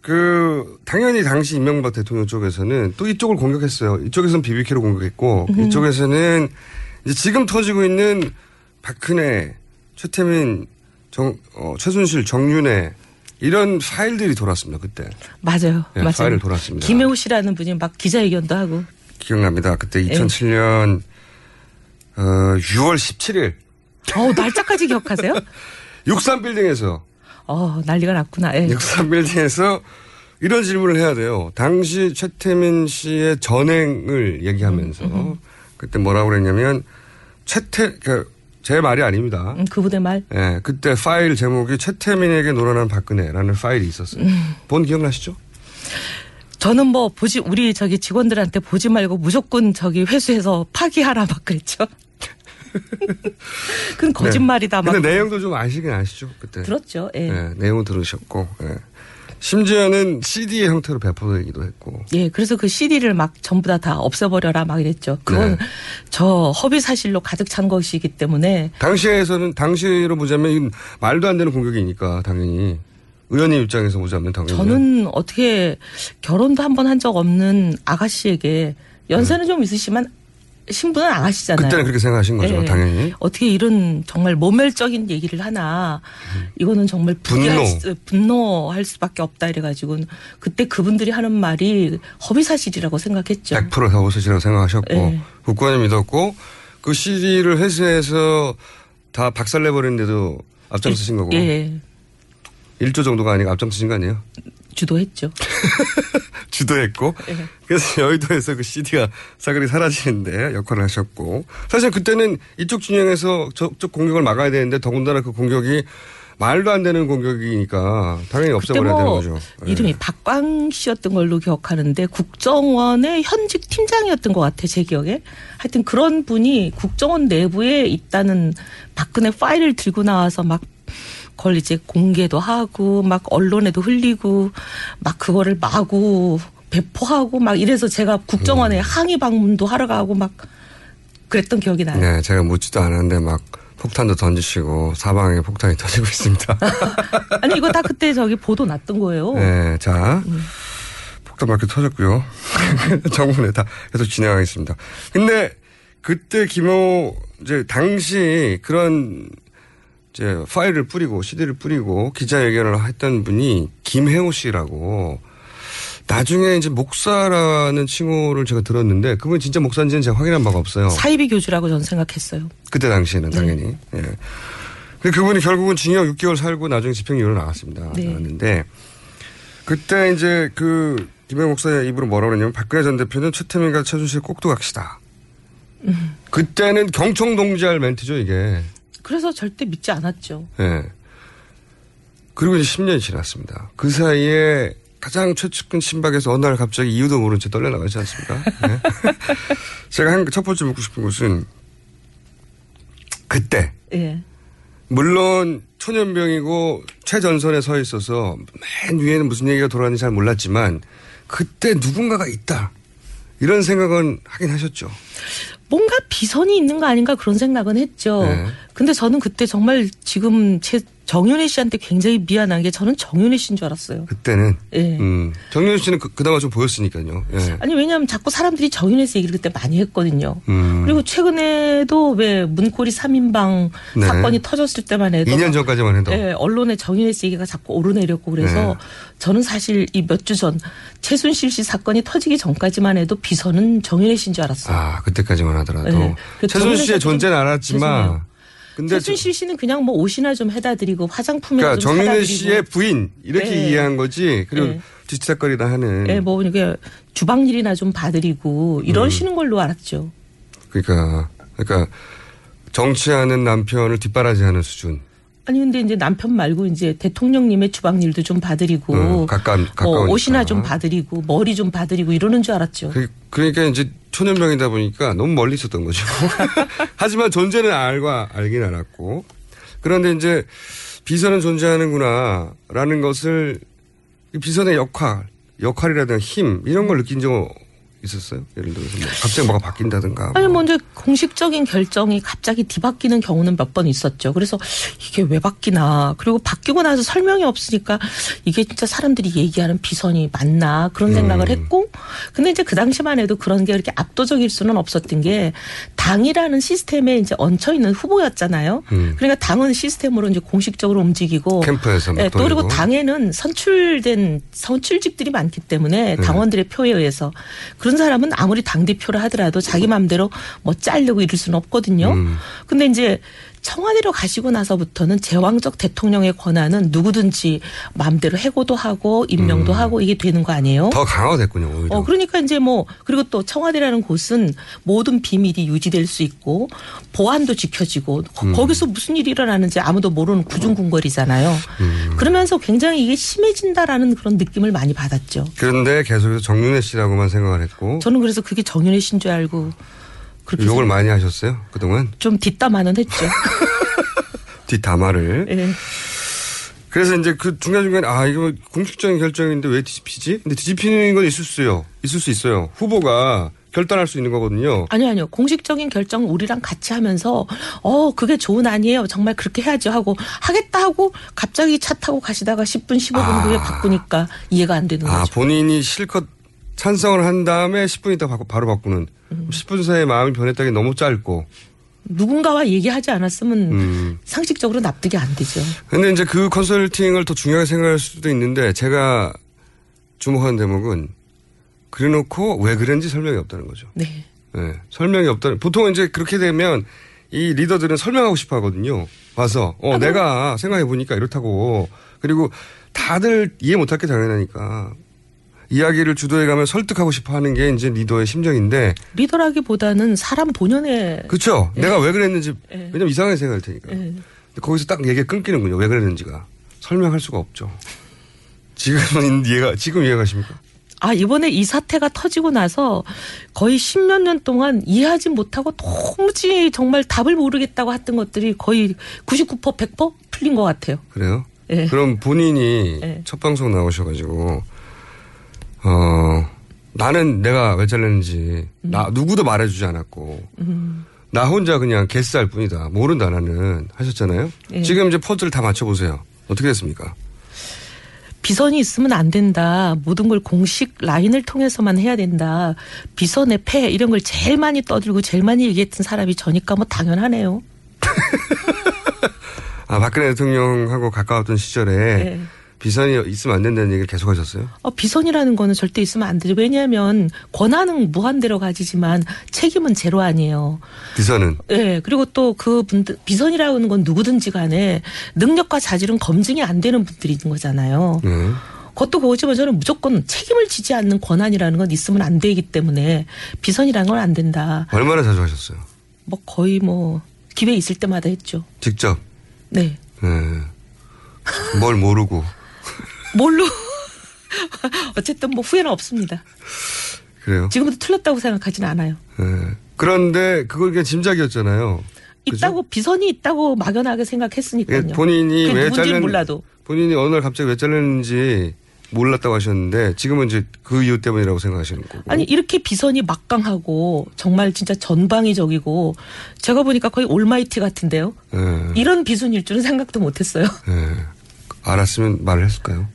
그 당연히 당시 이명박 대통령 쪽에서는 또 이쪽을 공격했어요. 이쪽에서는 BBK로 공격했고 음. 이쪽에서는 이제 지금 터지고 있는 박근혜, 최태민, 정, 어, 최순실, 정윤회 이런 파일들이 돌았습니다. 그때 맞아요. 네, 맞아요. 파일을 돌았습니다. 김혜우 씨라는 분이 막 기자회견도 하고. 기억납니다. 그때 예. 2007년 어, 6월 17일 어 날짜까지 기억하세요? 63빌딩에서 어, 난리가 났구나. 예. 63빌딩에서 이런 질문을 해야 돼요. 당시 최태민 씨의 전행을 얘기하면서 음, 그때 뭐라고 그랬냐면 최태 그제 말이 아닙니다. 음, 그분의 말. 예, 그때 파일 제목이 최태민에게 놀아난 박근혜라는 파일이 있었어요. 음. 본 기억나시죠? 저는 뭐 보지 우리 저기 직원들한테 보지 말고 무조건 저기 회수해서 파기하라 막 그랬죠. 그건 거짓말이다 네. 막. 근데 내용도 좀 아시긴 아시죠? 그때. 들었죠. 예. 예, 내용은 들으셨고. 예. 심지어는 CD의 형태로 배포되기도 했고. 예, 그래서 그 CD를 막 전부 다 다 없애버려라 막 이랬죠. 그건 네. 저 허위 사실로 가득 찬 것이기 때문에 당시에서는 당시로 보자면 말도 안 되는 공격이니까 당연히 의원님 입장에서 보자면 당연히 저는 어떻게 결혼도 한 번 한 적 없는 아가씨에게 연세는 좀 있으시만 신분은 아가씨잖아요. 네. 그때는 그렇게 생각하신 거죠, 예. 당연히. 어떻게 이런 정말 모멸적인 얘기를 하나 이거는 정말 분노. 수, 분노할 수밖에 없다 이래가지고 그때 그분들이 하는 말이 허위 사실이라고 생각했죠. 100% 사고수시라고 생각하셨고 예. 국권을 믿었고 그 CD를 회수해서 다 박살내버리는데도 앞장서신 거고 예, 1조 정도가 아니고 앞장서신 거 아니에요? 주도했죠. 주도했고 예. 그래서 여의도에서 그 CD가 사거리 사라지는데 역할을 하셨고 사실 그때는 이쪽 진영에서 저쪽 공격을 막아야 되는데 더군다나 그 공격이 말도 안 되는 공격이니까 당연히 없애버려야 되는 뭐 거죠. 예. 이름이 박광 씨였던 걸로 기억하는데 국정원의 현직 팀장이었던 것 같아 제 기억에 하여튼 그런 분이 국정원 내부에 있다는 박근혜 파일을 들고 나와서 막 그걸 이제 공개도 하고 막 언론에도 흘리고 막 그거를 마구 배포하고 막 이래서 제가 국정원에 음. 항의 방문도 하러 가고 막 그랬던 기억이 나요. 네, 제가 묻지도 않았는데 막 폭탄도 던지시고 사방에 폭탄이 터지고 있습니다. 아니 이거 다 그때 저기 보도 났던 거예요. 네, 자. 음. 폭탄 맞게 터졌고요. 정문에 다 계속 진행하겠습니다. 근데 그때 김호 이제 당시 그런 이제 파일을 뿌리고 CD를 뿌리고 기자회견을 했던 분이 김혜호 씨라고 나중에 이제 목사라는 칭호를 제가 들었는데 그분이 진짜 목사인지는 제가 확인한 바가 없어요. 사이비 교주라고 저는 생각했어요. 그때 당시에는 네. 당연히. 예. 근데 그분이 결국은 징역 6개월 살고 나중에 집행유예로 나왔습니다. 네. 나왔는데 그때 이제 그 김영 목사의 입으로 뭐라고 그랬냐면 박근혜 전 대표는 최태민과 최순실 꼭두 각시다. 음. 그때는 경청 동지할 멘트죠 이게. 그래서 절대 믿지 않았죠. 예. 그리고 이제 10년이 지났습니다. 그 사이에 가장 최측근 친박에서 어느 날 갑자기 이유도 모른 채 떨려나가지 않습니까? 예. 제가 한 첫 번째 묻고 싶은 것은 그때 예. 물론 초년병이고 최전선에 서 있어서 맨 위에는 무슨 얘기가 돌아가는지 잘 몰랐지만 그때 누군가가 있다. 이런 생각은 하긴 하셨죠. 뭔가 비선이 있는 거 아닌가 그런 생각은 했죠. 네. 근데 저는 그때 정말 지금 제 정윤혜 씨한테 굉장히 미안한 게 저는 정윤혜 씨인 줄 알았어요. 그때는. 예. 음. 정윤 씨는 그, 그나마 좀 보였으니까요. 예. 아니 왜냐하면 자꾸 사람들이 정윤혜 씨 얘기를 그때 많이 했거든요. 음. 그리고 최근에도 왜 문고리 3인방 네. 사건이 터졌을 때만 해도 2년 전까지만 해도. 예, 언론에 정윤혜 씨 얘기가 자꾸 오르내렸고 그래서 네. 저는 사실 이 몇 주 전 최순실 씨 사건이 터지기 전까지만 해도 비서는 정윤혜 씨인 줄 알았어요. 아, 그때까지만 하더라도. 네. 그 최순 씨의 존재는 좀 알았지만 죄송해요. 근데 최순실 씨는 그냥 뭐 옷이나 좀 해다 드리고 화장품이나 그러니까 좀 사다 드리고. 씨의 부인 이렇게 네. 이해한 거지. 그리고 네. 뒤치다거리나 하는. 예, 뭐 이게 주방 일이나 좀 봐드리고 음. 이러시는 걸로 알았죠. 그러니까 그러니까 정치하는 남편을 뒷바라지하는 수준. 아니 근데 이제 남편 말고 이제 대통령님의 주방일도 좀 봐드리고 음, 가까 뭐 가까우니까. 옷이나 좀 봐드리고 머리 좀 봐드리고 이러는 줄 알았죠. 그, 그러니까 이제 초년병이다 보니까 너무 멀리 있었던 거죠. 하지만 존재는 알고 알긴 알았고. 그런데 이제 비선은 존재하는구나라는 것을 이 비선의 역할, 역할이라든가 힘 이런 걸 느낀 적 있었어요? 예를 들어서 뭐 갑자기 뭐가 바뀐다든가. 아니 먼저 공식적인 결정이 갑자기 뒤바뀌는 경우는 몇 번 있었죠. 그래서 이게 왜 바뀌나. 그리고 바뀌고 나서 설명이 없으니까 이게 진짜 사람들이 얘기하는 비선이 맞나 그런 생각을 했고 근데 이제 그 당시만 해도 그런 게 이렇게 압도적일 수는 없었던 게 당이라는 시스템에 이제 얹혀 있는 후보였잖아요. 음. 그러니까 당은 시스템으로 이제 공식적으로 움직이고 캠프에서 막 예, 또 그리고. 당에는 선출된 선출직들이 많기 때문에 네. 당원들의 표에 의해서 그런 사람은 아무리 당 대표를 하더라도 자기 마음대로 뭐 자르고 이럴 수는 없거든요. 음. 근데 이제 청와대로 가시고 나서부터는 제왕적 대통령의 권한은 누구든지 마음대로 해고도 하고 임명도 하고 이게 되는 거 아니에요? 음. 더 강화됐군요. 오히려. 어, 그러니까 이제 뭐, 그리고 또 청와대라는 곳은 모든 비밀이 유지될 수 있고, 보안도 지켜지고, 거- 음. 거기서 무슨 일이 일어나는지 아무도 모르는 구중궁궐이잖아요. 음. 그러면서 굉장히 이게 심해진다라는 그런 느낌을 많이 받았죠. 그런데 계속해서 정윤혜 씨라고만 생각을 했고 저는 그래서 그게 정윤혜 씨인 줄 알고, 그렇게 욕을 많이 하셨어요 그동안 좀 뒷담화는 했죠. 뒷담화를. 예. 그래서 이제 그 중간중간에 아 이거 공식적인 결정인데 왜 뒤집히지? 근데 뒤집히는 건 있을 수요. 있을 수 있어요. 후보가 결단할 수 있는 거거든요. 아니요, 아니요. 공식적인 결정 우리랑 같이 하면서, 어, 그게 좋은 아니에요. 정말 그렇게 해야죠. 하고, 하겠다 하고, 갑자기 차 타고 가시다가 10분, 15분 후에 바꾸니까 이해가 안 되는 아 거죠. 본인이 실컷 찬성을 한 다음에 10분 있다 바로, 바로 바꾸는. 음. 10분 사이에 마음이 변했다기 너무 짧고. 누군가와 얘기하지 않았으면 음. 상식적으로 납득이 안 되죠. 근데 이제 그 컨설팅을 더 중요하게 생각할 수도 있는데 제가 주목하는 대목은 그래놓고 왜 그런지 설명이 없다는 거죠. 네. 예, 설명이 없다는. 보통 이제 그렇게 되면 이 리더들은 설명하고 싶어 하거든요. 와서, 어, 내가 생각해 보니까 이렇다고. 그리고 다들 이해 못할 게 당연하니까. 이야기를 주도해 가면 설득하고 싶어 하는 게 이제 리더의 심정인데. 리더라기보다는 사람 본연의. 그쵸? 예. 내가 왜 그랬는지. 예. 왜냐면 이상하게 생각할 테니까. 예. 거기서 딱 얘기가 끊기는군요. 왜 그랬는지가. 설명할 수가 없죠. 지금은 이해가, 지금 이해가십니까? 아, 이번에 이 사태가 터지고 나서 거의 십몇 년 동안 이해하지 못하고 도무지 정말 답을 모르겠다고 했던 것들이 거의 99% 100% 풀린 것 같아요. 그래요? 예. 그럼 본인이 예. 첫 방송 나오셔가지고 어 나는 내가 왜 잘렸는지 나 누구도 말해주지 않았고 음. 나 혼자 그냥 개스할 뿐이다 모른다 나는 하셨잖아요. 예. 지금 이제 포즈를 다 맞춰보세요. 어떻게 됐습니까? 비선이 있으면 안 된다. 모든 걸 공식 라인을 통해서만 해야 된다. 비선의 폐 이런 걸 제일 많이 떠들고 제일 많이 얘기했던 사람이 저니까 뭐 당연하네요. 아 박근혜 대통령하고 가까웠던 시절에 네. 비선이 있으면 안 된다는 얘기를 계속 하셨어요. 어, 비선이라는 거는 절대 있으면 안 되죠. 왜냐하면 권한은 무한대로 가지지만 책임은 제로 아니에요. 비선은 예, 그리고 또 그 분들, 비선이라는 건 누구든지 간에 능력과 자질은 검증이 안 되는 분들이 있는 거잖아요. 네. 그것도 그거지만 저는 무조건 책임을 지지 않는 권한이라는 건 있으면 안 되기 때문에 비선이라는 건 안 된다. 얼마나 자주 하셨어요? 뭐 거의 뭐 기회 있을 때마다 했죠. 직접. 네. 네. 뭘 모르고 뭘로 어쨌든 뭐 후회는 없습니다. 그래요. 지금부터 틀렸다고 생각하지는 않아요. 네. 그런데 그걸 그냥 짐작이었잖아요. 있다고 비선이 있다고 막연하게 생각했으니까요. 예, 본인이 왜 누군지는 잘렸 몰라도 본인이 어느 날 갑자기 왜 잘렸는지 몰랐다고 하셨는데 지금은 이제 그 이유 때문이라고 생각하시는 거고. 아니 이렇게 비선이 막강하고 정말 진짜 전방위적이고 제가 보니까 거의 올마이티 같은데요. 예, 이런 비선일 줄은 생각도 못했어요. 예. 알았으면 말을 했을까요?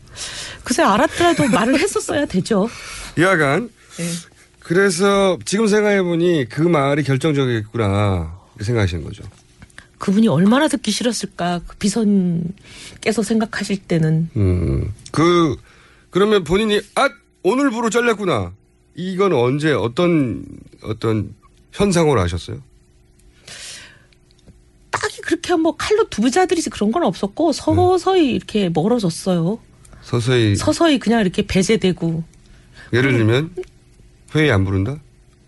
글쎄 알았더라도 말을 했었어야 되죠. 여하간 예. 그래서 지금 생각해 보니 그 말이 결정적이겠구나 생각하시는 거죠. 그분이 얼마나 듣기 싫었을까 그 비선께서 생각하실 때는 음. 그 그러면 본인이 아 오늘부로 잘렸구나. 이건 언제 어떤 어떤 현상으로 아셨어요? 딱히 그렇게 뭐 칼로 두부자들이 그런 건 없었고 서서히 이렇게 멀어졌어요. 서서히 서서히 그냥 이렇게 배제되고. 예를 들면 회의 안 부른다?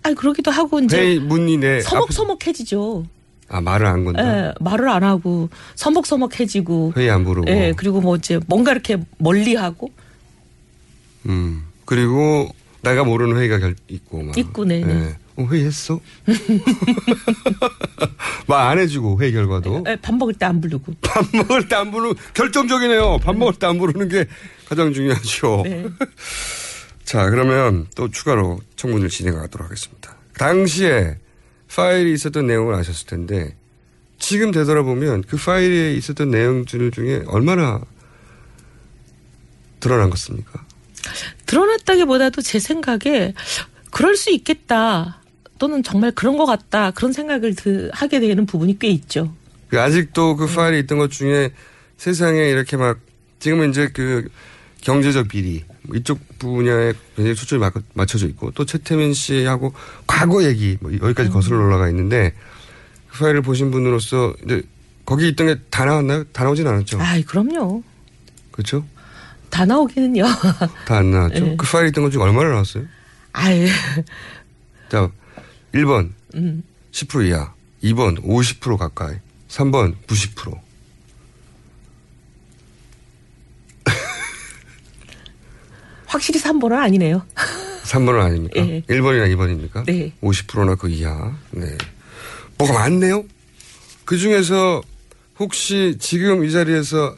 아니 그러기도 하고 이제 회의 문이 내 서먹서먹해지죠. 아 말을 안 건다. 예, 말을 안 하고 서먹서먹해지고. 회의 안 부르고. 예, 그리고 뭐 이제 뭔가 이렇게 멀리하고 음. 그리고 내가 모르는 회의가 결, 있고 막. 있고, 네, 네. 예. 어, 회의했어? 말 안 해주고 회의 결과도. 예, 밥 먹을 때 안 부르고. 밥 먹을 때 안 부르는 결정적이네요. 밥 먹을 때 안 부르는 게 가장 중요하죠. 네. 자, 그러면 또 추가로 청문을 진행하도록 하겠습니다. 당시에 파일이 있었던 내용을 아셨을 텐데 지금 되돌아보면 그 파일에 있었던 내용들 중에 얼마나 드러난 것입니까? 드러났다기보다도 제 생각에 그럴 수 있겠다 또는 정말 그런 것 같다 그런 생각을 드, 하게 되는 부분이 꽤 있죠. 그 아직도 그 파일이 있던 것 중에 세상에 이렇게 막 지금은 이제 그 경제적 비리 뭐 이쪽 분야에 굉장히 초점이 막- 맞춰져 있고 또 최태민 씨하고 과거 얘기 뭐 여기까지 거슬러 올라가 있는데 그 파일을 보신 분으로서 이제 거기 있던 게 다 나왔나요? 다 나오진 않았죠. 아, 그럼요. 그렇죠? 다 나오기는요. 다 안 나왔죠. 네. 그 파일이 있던 것 중에 얼마나 나왔어요? 아유, 자, 1번 음. 10% 이하, 2번 50% 가까이, 3번 90%. 확실히 3번은 아니네요. 3번은 아닙니까? 예. 1번이나 2번입니까? 네. 50%나 그 이하. 네. 뭐가 많네요? 그 중에서 혹시 지금 이 자리에서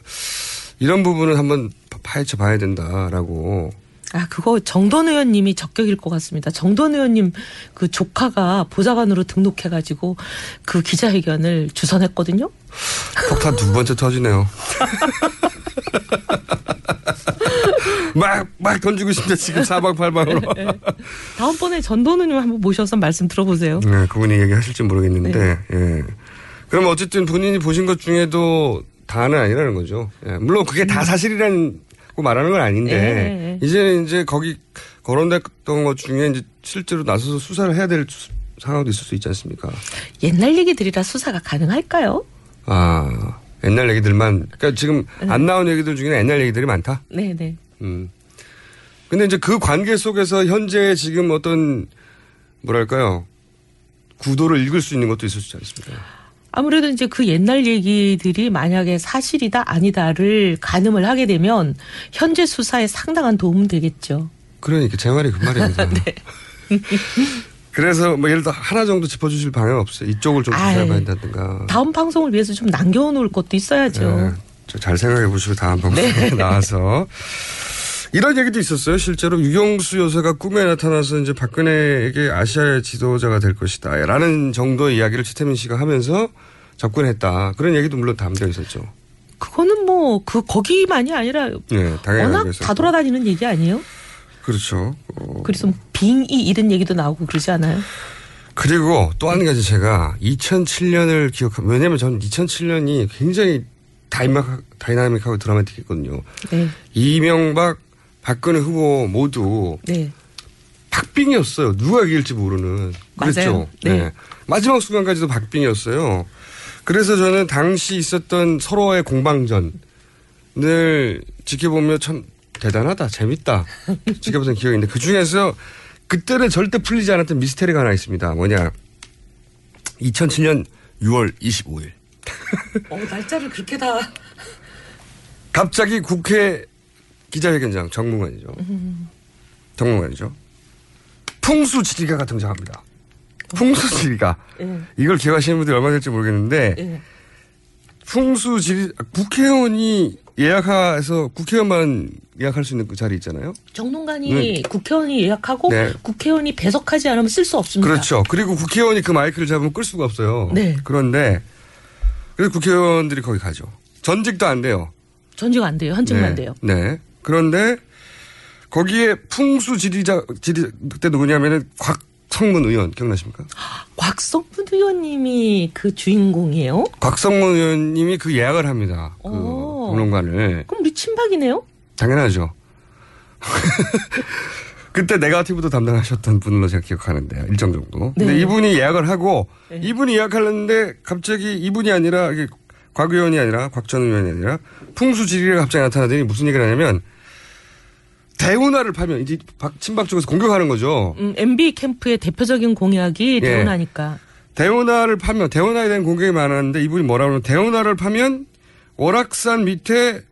이런 부분은 한번 파- 파헤쳐 봐야 된다라고. 아, 그거 정돈 의원님이 적격일 것 같습니다. 정돈 의원님 그 조카가 보좌관으로 등록해가지고 그 기자회견을 주선했거든요. 폭탄 두 번째 터지네요. 막, 막 던지고 있습니다. 지금 사방팔방으로. 다음번에 전돈 의원님 한번 모셔서 말씀 들어보세요. 네, 그분이 얘기하실지 모르겠는데, 예. 그럼 어쨌든 본인이 보신 것 중에도 다는 아니라는 거죠. 예. 물론 그게 다 사실이라고 말하는 건 아닌데, 네. 이제 이제 거기 거론됐던 것 중에 이제 실제로 나서서 수사를 해야 될 수- 상황도 있을 수 있지 않습니까? 옛날 얘기들이라 수사가 가능할까요? 아, 옛날 얘기들만, 그러니까 지금 안 나온 얘기들 중에는 옛날 얘기들이 많다? 네네. 음. 근데 이제 그 관계 속에서 현재 지금 어떤, 뭐랄까요, 구도를 읽을 수 있는 것도 있을 수 있지 않습니까? 아무래도 이제 그 옛날 얘기들이 만약에 사실이다 아니다를 가늠을 하게 되면 현재 수사에 상당한 도움은 되겠죠. 그러니까 제 말이 그 말입니다. 네. 그래서 뭐 예를 들어 하나 정도 짚어주실 방향 없어요. 이쪽을 좀 조사해봐야 된다든가. 다음 방송을 위해서 좀 남겨놓을 것도 있어야죠. 네, 저잘 생각해 보시고 다음 방송에 네. 나와서 이런 얘기도 있었어요. 실제로 유경수 여사가 꿈에 나타나서 이제 박근혜에게 아시아의 지도자가 될 것이다. 라는 정도의 이야기를 최태민 씨가 하면서 접근했다. 그런 얘기도 물론 담겨 있었죠. 그거는 뭐 그 거기만이 아니라 네, 당연히 워낙. 다 돌아다니는 얘기 아니에요? 그렇죠. 어, 그래서 뭐 빙이 이런 얘기도 나오고 그러지 않아요? 그리고 또 한 가지 제가 2007년을 기억하면 왜냐면 저는 2007년이 굉장히 다이막, 다이나믹하고 드라마틱했거든요. 네. 이명박, 박근혜 후보 모두 네. 박빙이었어요. 누가 이길지 모르는. 그랬죠. 맞아요. 네. 마지막 순간까지도 박빙이었어요. 그래서 저는 당시 있었던 서로의 공방전을 지켜보며 참 대단하다, 재밌다. 지켜보던 기억이 있는데 그 중에서 그때는 절대 풀리지 않았던 미스테리가 하나 있습니다. 뭐냐. 2007년 6월 25일. 어, 날짜를 그렇게 다. 갑자기 국회 기자회견장 정무관이죠. 정무관이죠. 풍수 지리가가 등장합니다. 풍수 지리가. 예. 이걸 기억하시는 분들이 얼마 될지 모르겠는데 예. 풍수 지리 국회의원이 예약해서 국회의원만 예약할 수 있는 그 자리 있잖아요. 정론관이 네. 국회의원이 예약하고 네. 국회의원이 배석하지 않으면 쓸 수 없습니다. 그렇죠. 그리고 국회의원이 그 마이크를 잡으면 끌 수가 없어요. 네. 그런데 그래서 국회의원들이 거기 가죠. 전직도 안 돼요. 전직 안 돼요. 현직만 네. 돼요. 네. 그런데 거기에 풍수 지리자 지리 그때 누구냐면은 곽성문 의원 기억나십니까? 곽성문 의원님이 그 주인공이에요? 곽성문 의원님이 그 예약을 합니다. 그 오. 공론관을 그럼 우리 친박이네요? 당연하죠. 그때 네가티브도 담당하셨던 분으로 제가 기억하는데 일정 정도. 근데 네. 이분이 예약을 하고 이분이 예약하려는데 갑자기 이분이 아니라 곽 의원이 아니라 곽 전 의원이 아니라 풍수지리가 갑자기 나타나더니 무슨 얘기를 하냐면 대운하를 파면 이제 박 친박 쪽에서 공격하는 거죠. 음, MB 캠프의 대표적인 공약이 예. 대운하니까. 대운하를 파면 대운하에 대한 공격이 많았는데 이분이 뭐라고 하면 대운하를 파면 월악산 밑에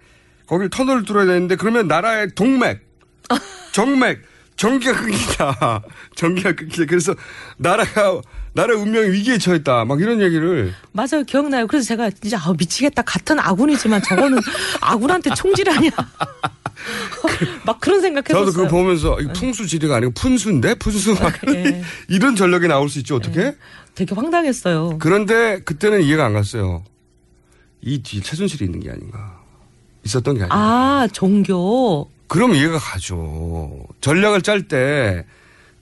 거길 터널을 뚫어야 되는데 그러면 나라의 동맥, 정맥, 전기가 끊긴다. 전기가 끊긴다. 그래서 나라가 나라 운명이 위기에 처했다. 막 이런 얘기를 맞아요. 기억나요. 그래서 제가 진짜 아, 미치겠다. 같은 아군이지만 저거는 아군한테 총질하냐. 막 그런 생각했었어요. 저도 그거 보면서 이거 풍수지리가 아니고 푼수인데 푼수 막 예. 이런 전력이 나올 수 있죠 어떻게? 되게 황당했어요. 그런데 그때는 이해가 안 갔어요. 이 뒤에 최순실이 있는 게 아닌가. 있었던 게 아닌가. 아, 종교. 그럼 이해가 가죠. 전략을 짤 때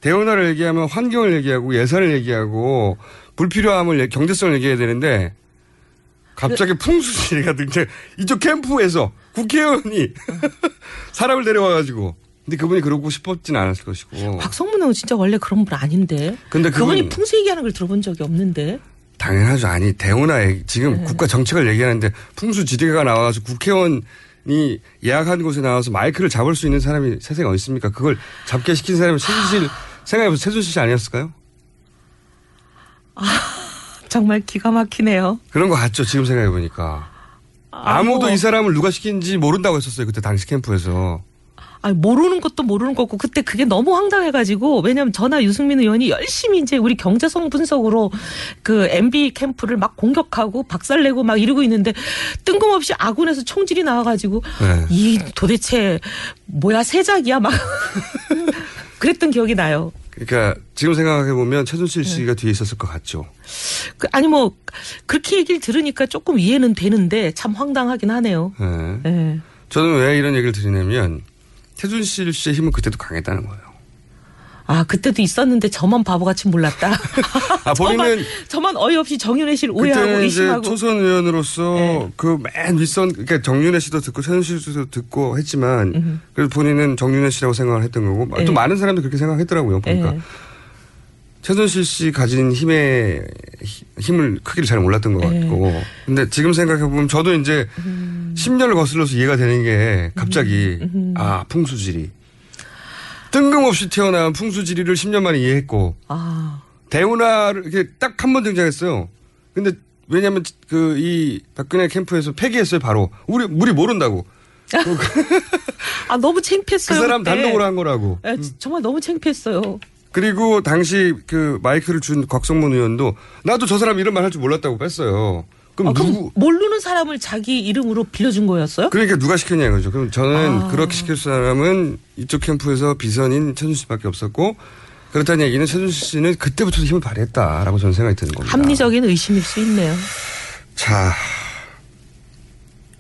대운하를 얘기하면 환경을 얘기하고 예산을 얘기하고 불필요함을 경제성을 얘기해야 되는데 갑자기 풍수지리가 등장. 이쪽 캠프에서 국회의원이 사람을 데려와가지고. 근데 그분이 그러고 싶었진 않았을 것이고. 박성문 의원 진짜 원래 그런 분 아닌데. 근데 그분이 그분- 풍수 얘기하는 걸 들어본 적이 없는데. 당연하죠. 아니 대우나 지금 네. 국가 정책을 얘기하는데 풍수지리가 나와서 국회의원 이 예약한 곳에 나와서 마이크를 잡을 수 있는 사람이 세상에 어디 있습니까? 그걸 잡게 시킨 사람이 최순실 생각해보세요. 최순실 씨 아니었을까요? 정말 기가 막히네요. 그런 거 같죠. 지금 생각해보니까. 아무도 뭐. 이 사람을 누가 시킨지 모른다고 했었어요. 그때 당시 캠프에서. 아니, 모르는 것도 모르는 거고, 그때 그게 너무 황당해가지고, 왜냐면 저나 유승민 의원이 열심히 이제 우리 경제성 분석으로 그 MB 캠프를 막 공격하고 박살내고 막 이러고 있는데, 뜬금없이 아군에서 총질이 나와가지고, 네. 이 도대체 뭐야, 세작이야? 막. 그랬던 기억이 나요. 그러니까 지금 생각해 보면 네. 최순실 씨가 뒤에 있었을 것 같죠. 그, 아니 뭐, 그렇게 얘기를 들으니까 조금 이해는 되는데, 참 황당하긴 하네요. 네. 예. 저는 왜 이런 얘기를 드리냐면 최순실 씨의 힘은 그때도 강했다는 거예요. 아, 그때도 있었는데 저만 바보같이 몰랐다. 아, 본인은 저만, 저만 어이없이 정윤혜 씨를 오해하고 그때는 이제 의심하고. 초선 의원으로서 네. 그맨 윗선 그러니까 정윤혜 씨도 듣고 최순실 씨도 듣고 했지만 그래도 본인은 정윤혜 씨라고 생각을 했던 거고 또 네. 많은 사람들이 그렇게 생각했더라고요. 보니까 예. 최순실 씨 가진 힘의 히- 힘을 크기를 잘 몰랐던 것 네. 같고 근데 지금 생각해 보면 저도 이제 음. 10년을 거슬러서 이해가 되는 게 갑자기 아 풍수지리 뜬금없이 태어난 풍수지리를 10년 만에 이해했고 아. 대운하를 이렇게 딱 한 번 등장했어요. 근데 왜냐하면 그 이 박근혜 캠프에서 폐기했어요 바로 우리 우리 모른다고 아, 너무 그 창피했어요. 사람 그때. 단독으로 한 거라고. 예, 정말 너무 창피했어요. 그리고 당시 그 마이크를 준 곽성문 의원도 나도 저 사람 이런 말 할 줄 몰랐다고 뺐어요. 그럼 아, 누구 그럼 모르는 사람을 자기 이름으로 빌려준 거였어요? 그러니까 누가 시켰냐 이거죠. 그럼 저는 아. 그렇게 시킬 사람은 이쪽 캠프에서 비선인 최순실 씨밖에 없었고 그렇다는 얘기는 최순실 씨는 그때부터 힘을 발휘했다라고 저는 생각이 드는 겁니다. 합리적인 의심일 수 있네요. 자,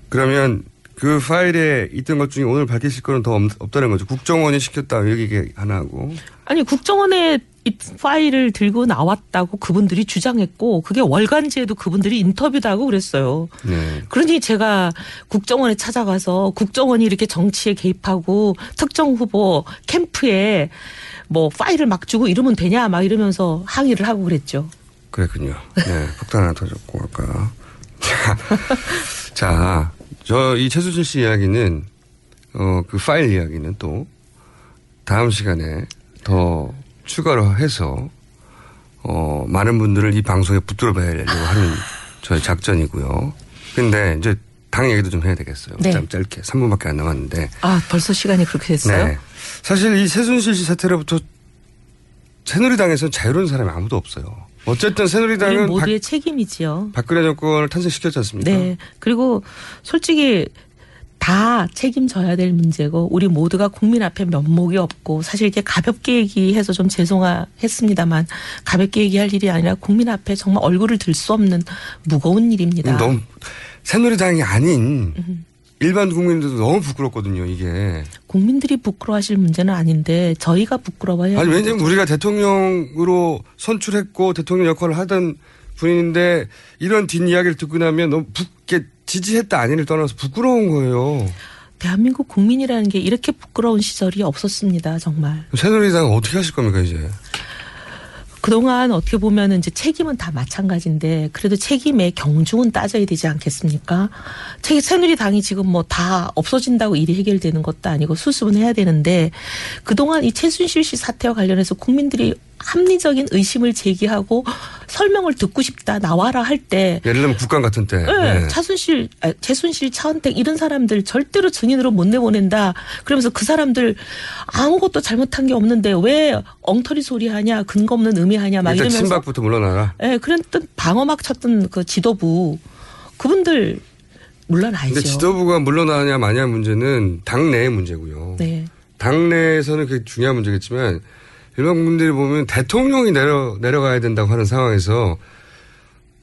그러면 그 파일에 있던 것 중에 오늘 밝히실 거는 더 없- 없다는 거죠. 국정원이 시켰다 여기 얘기 하나 하고. 아니 국정원에 이 파일을 들고 나왔다고 그분들이 주장했고 그게 월간지에도 그분들이 인터뷰도 하고 그랬어요. 네. 그러니 제가 국정원에 찾아가서 국정원이 이렇게 정치에 개입하고 특정 후보 캠프에 뭐 파일을 막 주고 이러면 되냐 막 이러면서 항의를 하고 그랬죠. 그랬군요. 네. 폭탄 하나 터졌고 아까. 자, 자, 저 이 최수진 씨 이야기는 어 그 파일 이야기는 또 다음 시간에 더 추가로 해서 어 많은 분들을 이 방송에 붙들어 봐야려고 하는 저의 작전이고요. 근데 이제 당 얘기도 좀 해야 되겠어요. 네. 좀 짧게 3분밖에 안 남았는데. 아 벌써 시간이 그렇게 됐어요? 네. 사실 이 최순실 씨 사태로부터 새누리당에서는 자유로운 사람이 아무도 없어요. 어쨌든 새누리당은 박, 모두의 책임이지요. 박근혜 정권을 탄생시켰지 않습니까? 네. 그리고 솔직히 다 책임져야 될 문제고 우리 모두가 국민 앞에 면목이 없고 사실 이렇게 가볍게 얘기해서 좀 죄송했습니다만 가볍게 얘기할 일이 아니라 국민 앞에 정말 얼굴을 들 수 없는 무거운 일입니다. 음, 너무 새누리당이 아닌 일반 국민들도 너무 부끄럽거든요, 이게. 국민들이 부끄러워하실 문제는 아닌데 저희가 부끄러워해야 아니, 왜냐면 우리가 대통령으로 선출했고 대통령 역할을 하던 분인데 이런 뒷이야기를 듣고 나면 너무 부, 이렇게 지지했다 아니를 떠나서 부끄러운 거예요. 대한민국 국민이라는 게 이렇게 부끄러운 시절이 없었습니다. 정말. 새누리당 어떻게 하실 겁니까 이제? 그동안 어떻게 보면은 이제 책임은 다 마찬가지인데 그래도 책임의 경중은 따져야 되지 않겠습니까? 책 새누리당이 지금 뭐 다 없어진다고 일이 해결되는 것도 아니고 수습은 해야 되는데 그동안 이 최순실 씨 사태와 관련해서 국민들이 합리적인 의심을 제기하고 설명을 듣고 싶다 나와라 할 때 예를 들면 국감 같은 때. 네, 네. 차순실, 아, 최순실, 차은택 이런 사람들 절대로 증인으로 못 내보낸다. 그러면서 그 사람들 아무것도 잘못한 게 없는데 왜 엉터리 소리 하냐, 근거 없는 의미하냐 막 이러면서 친박부터 물러나라. 예, 그랬던 방어막 쳤던 그 지도부 그분들 물러나야죠. 근데 지도부가 물러나냐 마냐 문제는 당내의 문제고요. 네. 당내에서는 그게 중요한 문제겠지만 일반 국민들이 보면 대통령이 내려 내려가야 된다고 하는 상황에서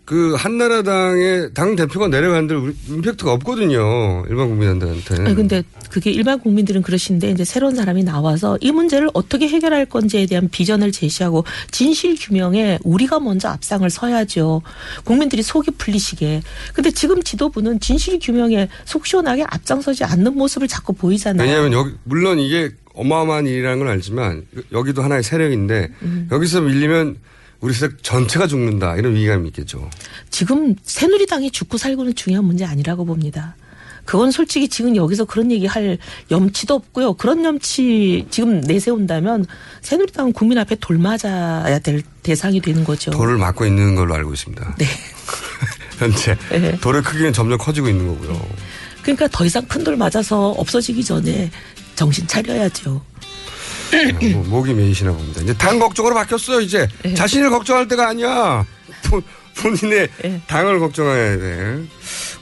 그 한나라당의 당 대표가 내려가는데 임팩트가 없거든요. 일반 국민한테는. 아니, 근데 그게 일반 국민들은 그러신데 이제 새로운 사람이 나와서 이 문제를 어떻게 해결할 건지에 대한 비전을 제시하고 진실 규명에 우리가 먼저 앞상을 서야죠. 국민들이 속이 풀리시게. 근데 지금 지도부는 진실 규명에 속 시원하게 앞장서지 않는 모습을 자꾸 보이잖아요. 왜냐하면 여기 물론 이게 어마어마한 일이라는 건 알지만 여기도 하나의 세력인데 음. 여기서 밀리면 우리 세력 전체가 죽는다 이런 위기감이 있겠죠. 지금 새누리당이 죽고 살고는 중요한 문제 아니라고 봅니다. 그건 솔직히 지금 여기서 그런 얘기 할 염치도 없고요. 그런 염치 지금 내세운다면 새누리당은 국민 앞에 돌 맞아야 될 대상이 되는 거죠. 돌을 맞고 있는 걸로 알고 있습니다. 네. 현재 네. 돌의 크기는 점점 커지고 있는 거고요. 그러니까 더 이상 큰 돌 맞아서 없어지기 전에 정신 차려야죠. 뭐, 목이 메이시나 봅니다. 이제 당 걱정으로 바뀌었어요. 이제 네. 자신을 걱정할 때가 아니야. 본- 본인의 네. 당을 걱정해야 돼.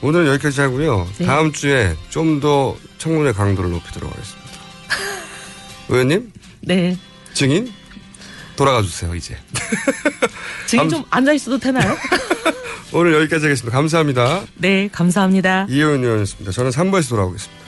오늘은 여기까지 하고요. 네. 다음 주에 좀 더 청문회 강도를 높이도록 하겠습니다. 의원님 네. 증인 돌아가 주세요. 이제 지금 좀 앉아 있어도 되나요? 오늘 여기까지 하겠습니다. 감사합니다. 네, 감사합니다. 이효연 의원이었습니다. 저는 3부에서 돌아오겠습니다.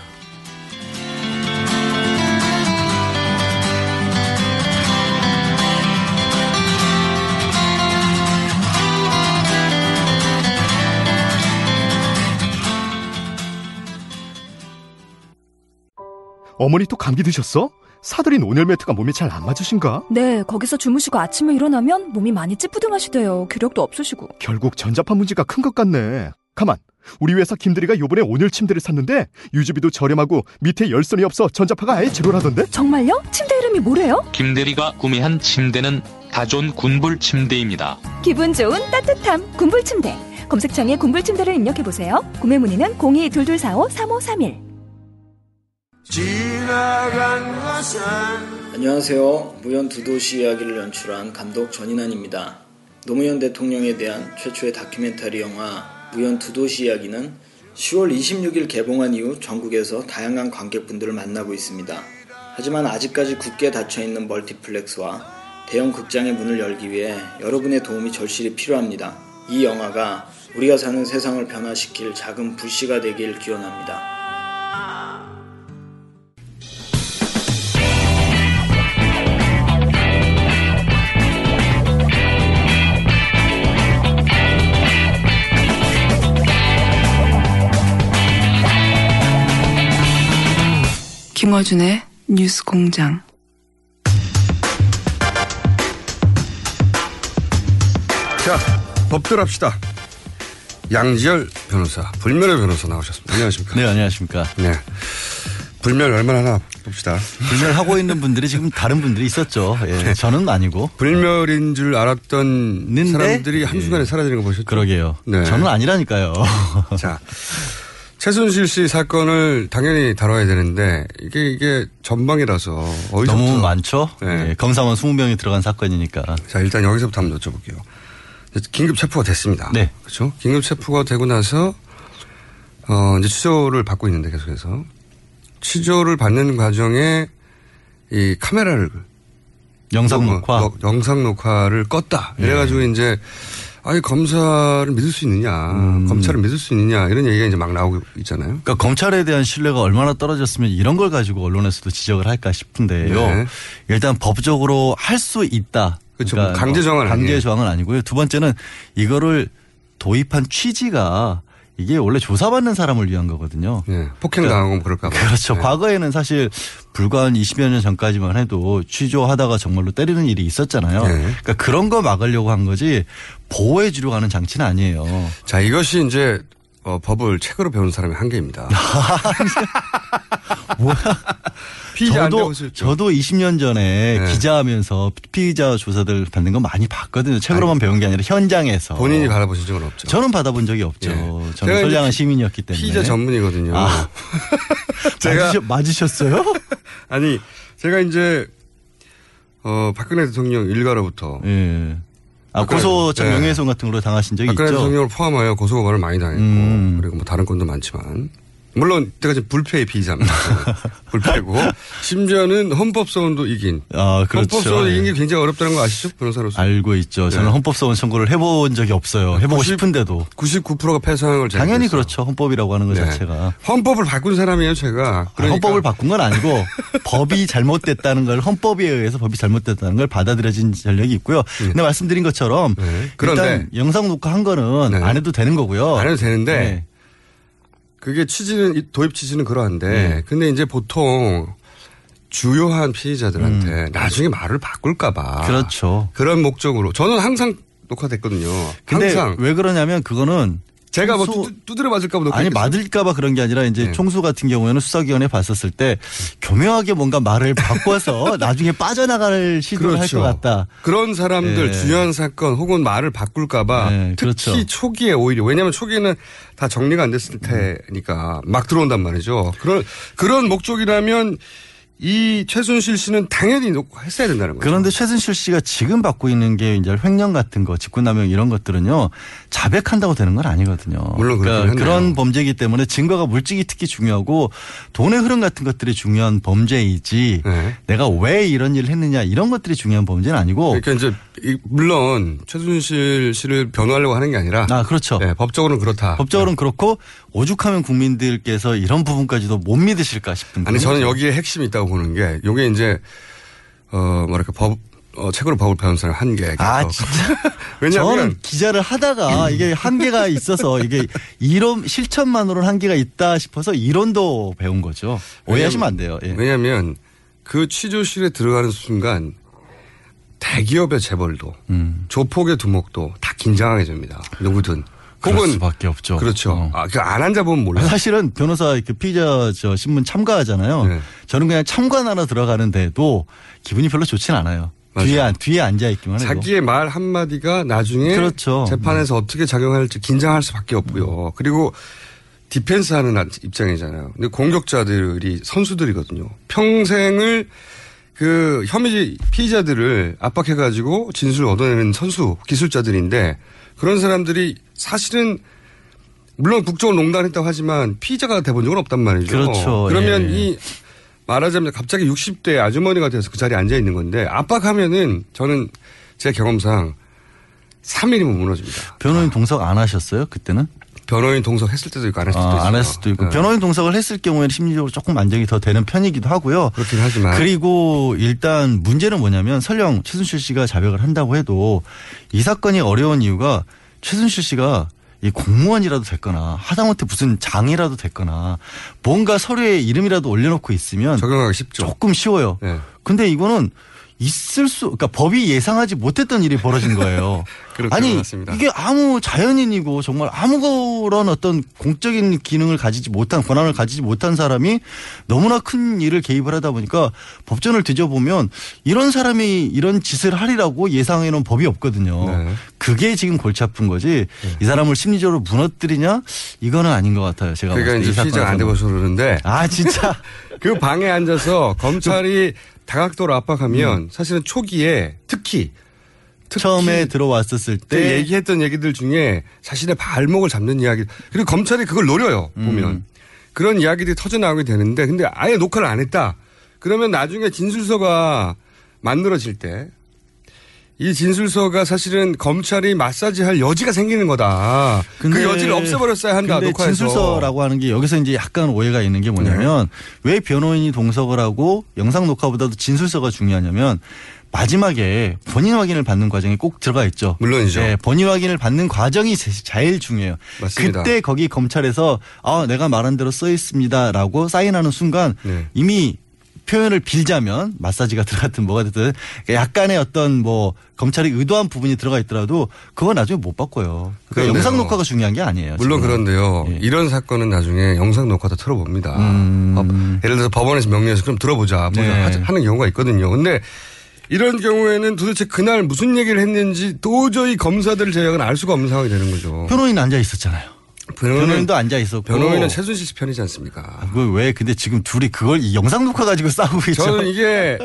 어머니 또 감기 드셨어? 사들인 온열 매트가 몸에 잘 안 맞으신가? 네, 거기서 주무시고 아침에 일어나면 몸이 많이 찌뿌둥하시대요. 기력도 없으시고. 결국 전자파 문제가 큰 것 같네. 가만. 우리 회사 김대리가 요번에 온열 침대를 샀는데 유지비도 저렴하고 밑에 열선이 없어 전자파가 아예 제로라던데? 정말요? 침대 이름이 뭐래요? 김대리가 구매한 침대는 다존 군불 침대입니다. 기분 좋은 따뜻함 군불 침대. 검색창에 군불 침대를 입력해 보세요. 구매 문의는 02-2245-3531. 안녕하세요. 무연 두도시 이야기를 연출한 감독 전인환입니다. 노무현 대통령에 대한 최초의 다큐멘터리 영화 무연 두도시 이야기는 10월 26일 개봉한 이후 전국에서 다양한 관객분들을 만나고 있습니다. 하지만 아직까지 굳게 닫혀있는 멀티플렉스와 대형 극장의 문을 열기 위해 여러분의 도움이 절실히 필요합니다. 이 영화가 우리가 사는 세상을 변화시킬 작은 불씨가 되길 기원합니다. 김어준의 뉴스 공장. 자, 법들 합시다. 양지열 변호사, 불멸의 변호사 나오셨습니다. 안녕하십니까? 네, 안녕하십니까? 네. 불멸 얼마나 하나 봅시다. 불멸하고 있는 분들이 지금 다른 분들이 있었죠. 예, 저는 아니고. 불멸인 줄 알았던 는데? 사람들이 한순간에 사라지는 거 보셨죠? 그러게요. 네. 저는 아니라니까요. 자, 최순실 씨 사건을 당연히 다뤄야 되는데 이게 이게 전방이라서 어디서부터 너무 많죠? 네. 예, 검사원 20명이 들어간 사건이니까. 자, 일단 여기서부터 한번 여쭤볼게요. 긴급 체포가 됐습니다. 네. 그렇죠? 긴급 체포가 되고 나서 어 이제 취조를 받고 있는데 계속해서 취조를 받는 과정에 이 카메라를 영상 녹화, 녹화. 여- 영상 녹화를 껐다. 이래가지고 이제 아니 검사를 믿을 수 있느냐, 음. 검찰을 믿을 수 있느냐 이런 얘기가 이제 막 나오고 있잖아요. 그러니까 검찰에 대한 신뢰가 얼마나 떨어졌으면 이런 걸 가지고 언론에서도 지적을 할까 싶은데요. 네. 일단 법적으로 할 수 있다. 그렇죠. 뭐 강제 정황은 강제 아니에요. 정황은 아니고요. 두 번째는 이거를 도입한 취지가 이게 원래 조사받는 사람을 위한 거거든요. 예, 폭행당하고 그럴까 봐. 그렇죠. 네. 과거에는 사실 불과 한 20여 년 전까지만 해도 취조하다가 정말로 때리는 일이 있었잖아요. 네. 그러니까 그런 거 막으려고 한 거지 보호해 주려고 하는 장치는 아니에요. 자, 이것이 이제 어, 법을 책으로 배우는 사람의 한계입니다. 뭐야? 저도. 저도 20년 전에 네. 기자하면서 피의자 조사들 받는 거 많이 봤거든요. 책으로만 배운 게 아니라 현장에서. 본인이 받아보신 적은 없죠. 저는 받아본 적이 없죠. 예. 저는 선량한 시민이었기 때문에. 피의자 전문이거든요. 아. 제가 맞으셨, 맞으셨어요? 아니 제가 이제 어 박근혜 대통령 일가로부터 예. 아, 박근혜- 고소장 예. 명예훼손 같은 걸로 당하신 적이 박근혜 있죠? 대통령을 포함하여 고소고발을 많이 당했고 음. 그리고 뭐 다른 건도 많지만 물론 제가 지금 불패의 피의자입니다. 불패고 심지어는 헌법소원도 이긴. 아, 그렇죠. 헌법소원 이긴 예. 게 굉장히 어렵다는 거 아시죠? 변호사로서. 알고 있죠. 저는 네. 헌법소원 청구를 해본 적이 없어요. 해보고 90 싶은데도. 99%가 패소형을 제가 당연히. 그렇죠. 헌법이라고 하는 것 네. 자체가. 헌법을 바꾼 사람이에요, 제가. 아, 그러니까 헌법을 바꾼 건 아니고 법이 잘못됐다는 걸 헌법에 의해서 법이 잘못됐다는 걸 받아들여진 전력이 있고요. 근데 말씀드린 것처럼 네. 그런데 일단 영상 녹화한 거는 네. 안 해도 되는 거고요. 안 해도 되는데 네. 그게 취지는 이 도입 취지는 그러한데 네. 근데 이제 보통 주요한 피의자들한테 나중에 말을 바꿀까봐 음. 그렇죠. 그런 목적으로 저는 항상 녹화됐거든요. 근데 항상 왜 그러냐면 그거는 제가 뭐 두- 두드려 맞을까봐 녹화 아니 맞을까봐 그런 게 아니라 이제 네. 총수 같은 경우에는 수사기관에 봤었을 때 교묘하게 뭔가 말을 바꿔서 나중에 빠져나갈 시도를 할것 같다. 그런 사람들 예. 중요한 사건 혹은 말을 바꿀까봐 네, 특히 그렇죠. 초기에 오히려 왜냐하면 초기에는 다 정리가 안 됐을 테니까 막 들어온단 말이죠. 그런 그런 목적이라면 이 최순실 씨는 당연히 녹화했어야 된다는 거죠. 그런데 최순실 씨가 지금 받고 있는 게 이제 횡령 같은 거, 직권남용 이런 것들은요 자백한다고 되는 건 아니거든요. 물론 그러니까. 그런 범죄이기 때문에 증거가 물증이 특히 중요하고 돈의 흐름 같은 것들이 중요한 범죄이지 네. 내가 왜 이런 일을 했느냐 이런 것들이 중요한 범죄는 아니고 그러니까 이제 이- 물론 최순실 씨를 변호하려고 하는 게 아니라 아 그렇죠. 네, 법적으로는 그렇다. 법적으로는 그렇고 오죽하면 국민들께서 이런 부분까지도 못 믿으실까 싶은 아니 저는. 여기에 핵심이 있다고 보는 게 요게 이제 어 뭐랄까 법 어, 책으로 법을 배운 사람 한계. 아 진짜 왜냐하면 저는 기자를 하다가 이게 한계가 있어서 이게 이론 실천만으로는 한계가 있다 싶어서 이론도 배운 거죠. 오해하시면 안 돼요. 예. 왜냐하면 그 취조실에 들어가는 순간 대기업의 재벌도 음. 조폭의 두목도 다 긴장하게 됩니다. 누구든. 혹은 수밖에 없죠. 그렇죠. 어. 아, 그안 앉아보면 몰라. 아, 사실은 변호사 그 피의자 저 신문 참가하잖아요. 네. 저는 그냥 참관 하나 들어가는데도 기분이 별로 좋진 않아요. 맞아요. 뒤에 안- 뒤에 앉아 있기만 해도. 자기의 말 한마디가 나중에 그렇죠. 재판에서 어떻게 작용할지 긴장할 수밖에 없고요. 그리고 디펜스 하는 입장이잖아요. 근데 공격자들이 선수들이거든요. 평생을 그 혐의 피의자들을 압박해 가지고 진술을 얻어내는 선수 기술자들인데 그런 사람들이 사실은 물론 국정을 농단했다고 하지만 피의자가 돼본 적은 없단 말이죠. 그렇죠. 그러면 예. 이 말하자면 갑자기 60대 아주머니가 돼서 그 자리에 앉아 있는 건데 압박하면은 저는 제 경험상 3일이면 무너집니다. 변호인 동석 안 하셨어요 그때는? 변호인 동석 했을 때도 있고 안 했을 때도 있어요. 아, 안 했을 수도 있고 네. 변호인 동석을 했을 경우에는 심리적으로 조금 안정이 더 되는 편이기도 하고요. 그렇긴 하지만 그리고 일단 문제는 뭐냐면 설령 최순실 씨가 자백을 한다고 해도 이 사건이 어려운 이유가 최순실 씨가 이 공무원이라도 됐거나 하다못해 무슨 장이라도 됐거나 뭔가 서류에 이름이라도 올려놓고 있으면 적용하기 쉽죠. 조금 쉬워요. 네. 근데 이거는 있을 수, 그러니까 법이 예상하지 못했던 일이 벌어진 거예요. 아니 맞습니다. 이게 아무 자연인이고 정말 아무런 어떤 공적인 기능을 가지지 못한 권한을 가지지 못한 사람이 너무나 큰 일을 개입을 하다 보니까 법전을 뒤져보면 이런 사람이 이런 짓을 하리라고 예상해 놓은 법이 없거든요. 네. 그게 지금 골치 아픈 거지 이 사람을 심리적으로 무너뜨리냐 이거는 아닌 것 같아요. 제가 그러니까 이 이제 피의자가 안. 돼봐서 그러는데 아 진짜 그 방에 앉아서 검찰이 다각도로 음. 압박하면 사실은 초기에 특히 처음에 들어왔었을 때 때 얘기했던 얘기들 중에 자신의 발목을 잡는 이야기 그리고 검찰이 그걸 노려요 음. 보면 그런 이야기들이 터져 나오게 되는데 근데 아예 녹화를 안 했다 그러면 나중에 진술서가 만들어질 때 이 진술서가 사실은 검찰이 마사지할 여지가 생기는 거다. 그 여지를 없애버렸어야 한다. 근데 녹화에서. 진술서라고 하는 게 여기서 이제 약간 오해가 있는 게 뭐냐면 네. 왜 변호인이 동석을 하고 영상 녹화보다도 진술서가 중요하냐면 마지막에 본인 확인을 받는 과정이 꼭 들어가 있죠. 물론이죠. 네, 본인 확인을 받는 과정이 제- 제일 중요해요. 맞습니다. 그때 거기 검찰에서 아 내가 말한 대로 써 있습니다라고 사인하는 순간 네. 이미 표현을 빌자면 마사지가 들어갔든 뭐가 됐든 약간의 어떤 뭐 검찰이 의도한 부분이 들어가 있더라도 그건 나중에 못 바꿔요. 그러니까 그런데요. 영상 녹화가 중요한 게 아니에요. 물론 지금. 그런데요. 이런 사건은 나중에 영상 녹화도 틀어봅니다. 법- 예를 들어서 법원에서 명령해서 그럼 들어보자. 뭐 네. 하- 하는 경우가 있거든요. 근데 이런 경우에는 도대체 그날 무슨 얘기를 했는지 도저히 검사들 제약은 알 수가 없는 상황이 되는 거죠. 변호인 앉아 있었잖아요. 변호인도 앉아 있었고 변호인은 최순실 씨 편이지 않습니까? 그걸 왜 근데 지금 둘이 그걸 이 영상 녹화 가지고 싸우고 있죠. 저는 이게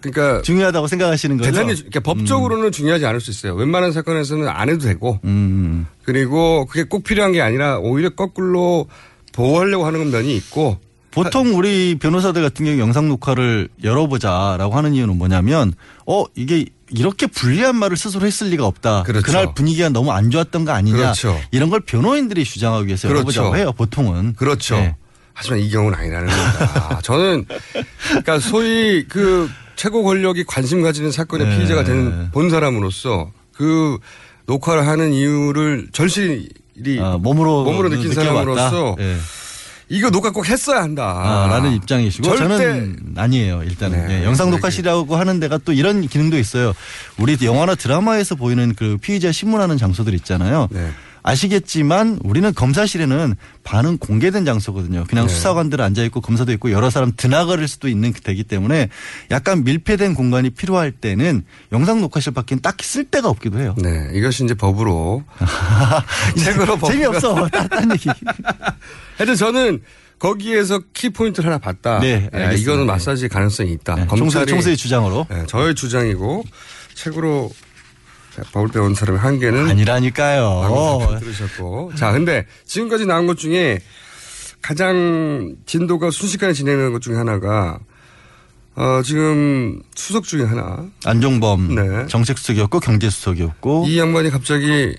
그러니까 중요하다고 생각하시는 거죠. 대단히 주- 그러니까 법적으로는 중요하지 않을 수 있어요. 웬만한 사건에서는 안 해도 되고 음. 그리고 그게 꼭 필요한 게 아니라 오히려 거꾸로 보호하려고 하는 면이 있고 보통 우리 변호사들 같은 경우 영상 녹화를 열어보자라고 하는 이유는 뭐냐면 어 이게 이렇게 불리한 말을 스스로 했을 리가 없다. 그렇죠. 날 분위기가 너무 안 좋았던 거 아니냐. 그렇죠. 이런 걸 변호인들이 주장하기 위해서 그렇죠. 열어보자고 해요. 보통은. 그렇죠. 네. 하지만 이 경우는 아니라는 겁니다. 저는 그러니까 소위 그 최고 권력이 관심 가지는 사건의 네. 피의자가 되는 본 사람으로서 그 녹화를 하는 이유를 절실히 아, 몸으로 몸으로 느낀 느껴봤다. 사람으로서 예. 이거 녹화 꼭 했어야 한다. 아, 라는 입장이시고 저는 아니에요. 일단은 네. 예, 영상 녹화실이라고 하는 데가 또 이런 기능도 있어요. 우리 영화나 드라마에서 보이는 그 피의자 신문하는 장소들 있잖아요. 네. 아시겠지만 우리는 검사실에는 반은 공개된 장소거든요. 그냥 네. 수사관들 앉아 있고 검사도 있고 여러 사람 드나거릴 수도 있는 되기 때문에 약간 밀폐된 공간이 필요할 때는 영상 녹화실 밖엔 딱히 쓸 데가 없기도 해요. 네, 이것이 이제 법으로 책으로 법 재미없어. 딴 얘기. 하여튼 저는 거기에서 키 포인트를 하나 봤다. 네, 예, 알겠습니다. 이거는 마사지 가능성이 있다. 네, 총수- 총수의 주장으로. 네, 저의 주장이고 책으로 법을 배운 사람의 한계는 아니라니까요. 들으셨고. 자, 근데 지금까지 나온 것 중에 가장 진도가 순식간에 진행되는 것 중에 하나가 어, 지금 수석 중에 하나. 안종범 네. 정책수석이었고 경제수석이었고 이 양반이 갑자기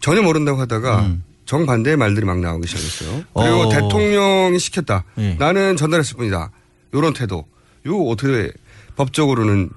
전혀 모른다고 하다가 음. 정반대의 말들이 막 나오기 시작했어요. 그리고 어. 대통령이 시켰다. 예. 나는 전달했을 뿐이다. 요런 태도. 이거 어떻게 법적으로는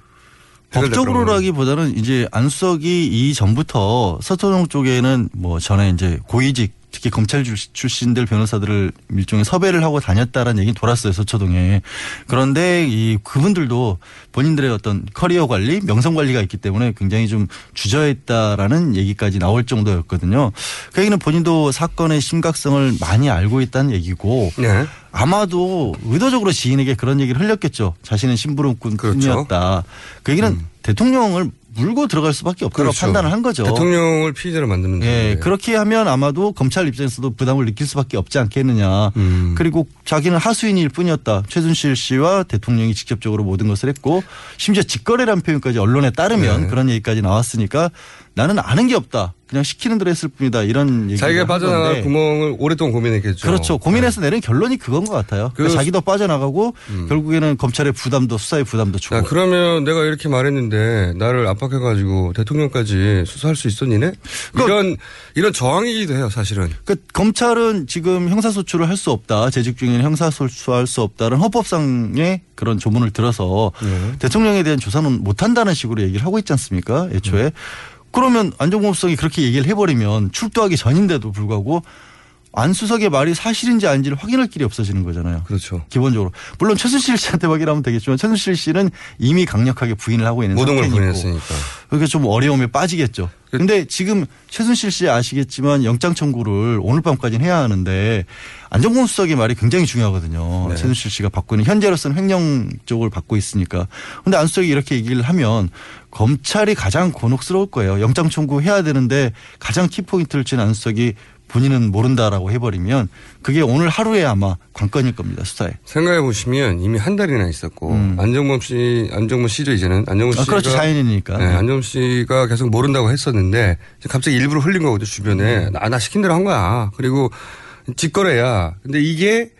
법적으로라기보다는 이제 안수석이 이 전부터 서초동 쪽에는 뭐 전에 이제 고위직 특히 검찰 출- 출신들 변호사들을 일종의 섭외를 하고 다녔다라는 얘기 돌았어요 서초동에 그런데 이 그분들도 본인들의 어떤 커리어 관리 명성 관리가 있기 때문에 굉장히 좀 주저했다라는 얘기까지 나올 정도였거든요 그 얘기는 본인도 사건의 심각성을 많이 알고 있다는 얘기고 네. 아마도 의도적으로 지인에게 그런 얘기를 흘렸겠죠. 자신은 심부름꾼이었다. 그 얘기는 대통령을 물고 들어갈 수밖에 없다고 그렇죠. 판단을 한 거죠. 대통령을 피의자로 만드는 예, 건데. 그렇게 하면 아마도 검찰 입장에서도 부담을 느낄 수밖에 없지 않겠느냐. 음. 그리고 자기는 하수인일 뿐이었다. 최순실 씨와 대통령이 직접적으로 모든 것을 했고 심지어 직거래라는 표현까지 언론에 따르면 네. 그런 얘기까지 나왔으니까 나는 아는 게 없다. 그냥 시키는 대로 했을 뿐이다. 이런 얘기를 자기가 한 빠져나갈. 구멍을 오랫동안 고민했겠죠. 그렇죠. 고민해서 내린 결론이 그건 것 같아요. 그- 그러니까 자기도 빠져나가고 결국에는 검찰의 부담도 수사의 부담도 주고. 야, 그러면 내가 이렇게 말했는데 나를 압박해가지고 대통령까지 수사할 수 있었니네? 이런 이런 저항이기도 해요, 사실은. 그 검찰은 지금 형사소추를 할 수 없다. 재직 중에는 형사소추할 수 없다는 헌법상의 그런 조문을 들어서 네. 대통령에 대한 조사는 못한다는 식으로 얘기를 하고 있지 않습니까? 애초에. 그러면 수석이 그렇게 얘기를 해버리면 출두하기 전인데도 불구하고 안수석의 말이 사실인지 아닌지를 확인할 길이 없어지는 거잖아요. 그렇죠. 기본적으로. 물론 최순실 씨한테 확인하면 되겠지만 최순실 씨는 이미 강력하게 부인을 하고 있는 모든 걸. 부인했으니까. 그러니까 좀 어려움에 빠지겠죠. 근데 지금 최순실 씨 아시겠지만 영장 청구를 오늘 밤까지는 해야 하는데 안정범 수석의 말이 굉장히 중요하거든요. 네. 최순실 씨가 받고 있는 현재로서는 횡령 쪽을 받고 있으니까. 근데 안 수석이 이렇게 얘기를 하면 검찰이 가장 곤혹스러울 거예요. 영장 청구해야 되는데 가장 키포인트를 친안 수석이 본인은 모른다라고 해버리면 그게 오늘 하루에 아마 관건일 겁니다 수사에. 생각해 보시면 이미 한 달이나 있었고 안정범 씨, 안정범 씨죠 이제는 안정범 음. 아, 씨가 그렇죠. 자연인이니까. 네, 안정범 씨가 계속 모른다고 했었는데 갑자기 일부러 흘린 거거든 음. 주변에 나, 나 시킨 대로 한 거야. 그리고 직거래야. 근데 이게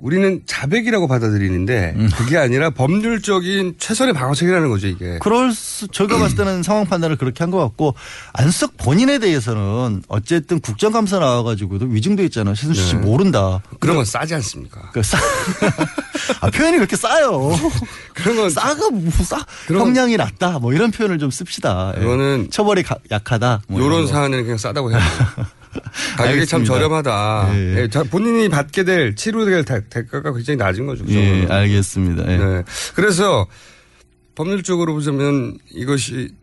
우리는 자백이라고 받아들이는데 그게 아니라 법률적인 최선의 방어책이라는 거죠 이게. 그럴 수, 저희가 봤을 때는 상황 판단을 그렇게 한 것 같고 안석 본인에 대해서는 어쨌든 국정감사 나와가지고도 위증돼 있잖아요. 최순실 씨 네. 모른다. 그런 건 싸지 않습니까? 그 싸. 아, 표현이 그렇게 싸요. 그런 건 싸가 뭐 싸. 형량이 낮다. 뭐 이런 표현을 좀 씁시다. 예. 그거는 처벌이 가- 약하다. 뭐 이런 거. 사안에는 그냥 싸다고 해야 돼요. 가격이 참 알겠습니다. 저렴하다. 예. 예, 자, 본인이 받게 될 치료될 대- 대가가 굉장히 낮은 거죠. 그 예. 알겠습니다. 예. 네. 그래서 법률적으로 보자면 이것이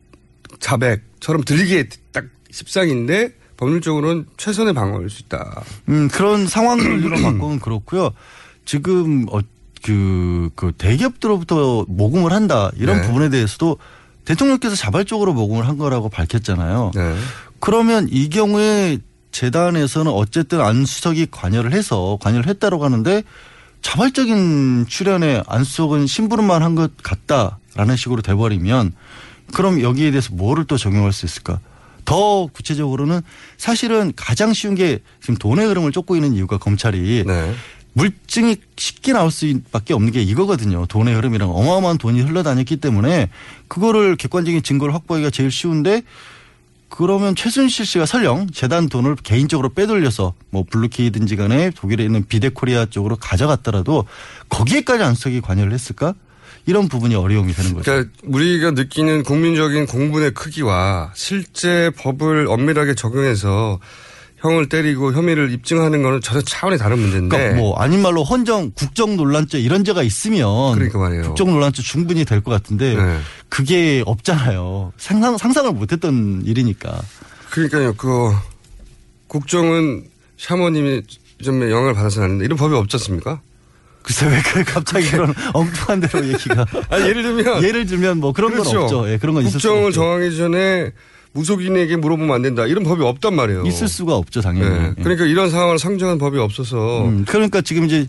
자백처럼 들리기에 딱 십상인데 법률적으로는 최선의 방어일 수 있다. 음, 그런 상황들로 바꾸면 그렇고요. 지금 어, 그, 그 대기업들로부터 모금을 한다 이런 네. 부분에 대해서도 대통령께서 자발적으로 모금을 한 거라고 밝혔잖아요. 네. 그러면 이 경우에 재단에서는 어쨌든 안수석이 관여를 해서 관여를 했다고 하는데 자발적인 출연에 안수석은 심부름만 한 것 같다라는 식으로 돼버리면 그럼 여기에 대해서 뭐를 또 적용할 수 있을까? 더 구체적으로는 사실은 가장 쉬운 게 지금 돈의 흐름을 쫓고 있는 이유가 검찰이 네. 물증이 쉽게 나올 수밖에 없는 게 이거거든요. 돈의 흐름이랑 어마어마한 돈이 흘러다녔기 때문에 그거를 객관적인 증거를 확보하기가 제일 쉬운데 그러면 최순실 씨가 설령 재단 돈을 개인적으로 빼돌려서 뭐 블루K든지 간에 독일에 있는 비덱코리아 쪽으로 가져갔더라도 거기에까지 안 수석이 관여를 했을까? 이런 부분이 어려움이 되는 거죠. 그러니까 우리가 느끼는 국민적인 공분의 크기와 실제 법을 엄밀하게 적용해서 형을 때리고 혐의를 입증하는 거는 전혀 차원이 다른 문제인데. 그러니까 뭐 아닌 말로 헌정 국정 문란죄 이런 죄가 있으면 그러니까 말이에요. 국정 문란죄 충분히 될 것 같은데 네. 그게 없잖아요. 상상 상상을 못했던 일이니까. 그러니까요. 그 국정은 샤머님이 좀 영향을 받아서 났는데 이런 법이 없지 않습니까? 글쎄 왜그 갑자기 그런 엉뚱한 대로 얘기가. 아니 예를 들면 예를 들면 뭐 그런 건 그렇죠. 없죠. 예, 그런 건 국정을. 정하기 전에 무속인에게 물어보면 안 된다. 이런 법이 없단 말이에요. 있을 수가 없죠 당연히. 네. 예. 그러니까 이런 상황을 상정한 법이 없어서 음, 그러니까 지금 이제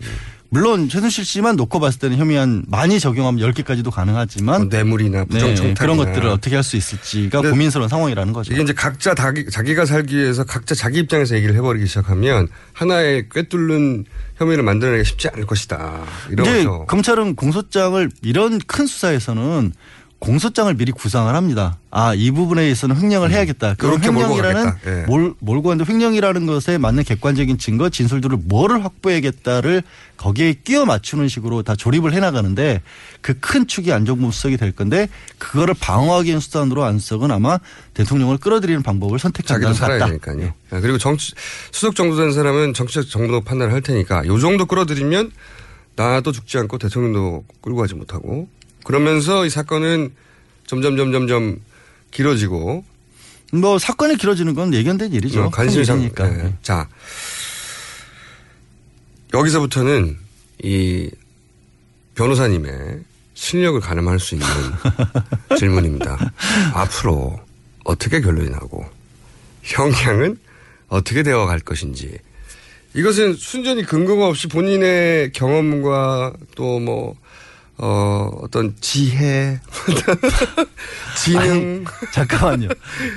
물론 최순실 씨만 놓고 봤을 때는 혐의 한 많이 적용하면 10개까지도 가능하지만 뭐 뇌물이나 부정청탁이나 그런 것들을 어떻게 할 수 있을지가 고민스러운 상황이라는 거죠. 이게 이제 각자 자기, 자기가 살기 위해서 각자 자기 입장에서 얘기를 해버리기 시작하면 하나의 꿰뚫는 혐의를 만들어내기 쉽지 않을 것이다. 이런 거죠. 검찰은 공소장을 이런 큰 수사에서는 공소장을 미리 구상을 합니다. 아, 이 부분에 대해서는 횡령을 해야겠다. 그럼 횡령이라는. 예. 몰, 몰고 하는데 횡령이라는 것에 맞는 객관적인 증거, 진술들을 뭐를 확보해야겠다를 거기에 끼워 맞추는 식으로 다 조립을 해 나가는데 그 큰 축이 안정범 수석이 될 건데 그거를 방어하기 위한 수단으로 안석은 아마 대통령을 끌어들이는 방법을 선택한다는 자기도 살아야 같다. 되니까요. 네, 그리고 정치, 수석 정도 된 사람은 정치적 정도 판단을 할 테니까 요 정도 끌어들이면 나도 죽지 않고 대통령도 끌고 가지 못하고 그러면서 이 사건은 점점 점점 점 길어지고 뭐 사건이 길어지는 건 예견된 일이죠. 어, 관심이 상- 니까 네. 자 여기서부터는 이 변호사님의 실력을 가늠할 수 있는 질문입니다. 앞으로 어떻게 결론이 나고 형량은 어떻게 되어갈 것인지 이것은 순전히 근거가 없이 본인의 경험과 또뭐 어, 어떤 지혜, 지능. 아니, 잠깐만요.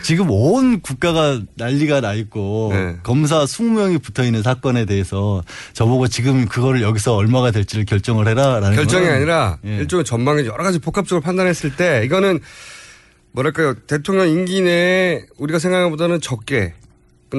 지금 온 국가가 난리가 나 있고 네. 검사 20명이 붙어 있는 사건에 대해서 저보고 지금 그거를 여기서 얼마가 될지를 결정을 해라라는 결정이 건 아니라 예. 일종의 전망이 여러 가지 복합적으로 판단했을 때 이거는 뭐랄까요 대통령 임기 내에 우리가 생각한 것보다는 적게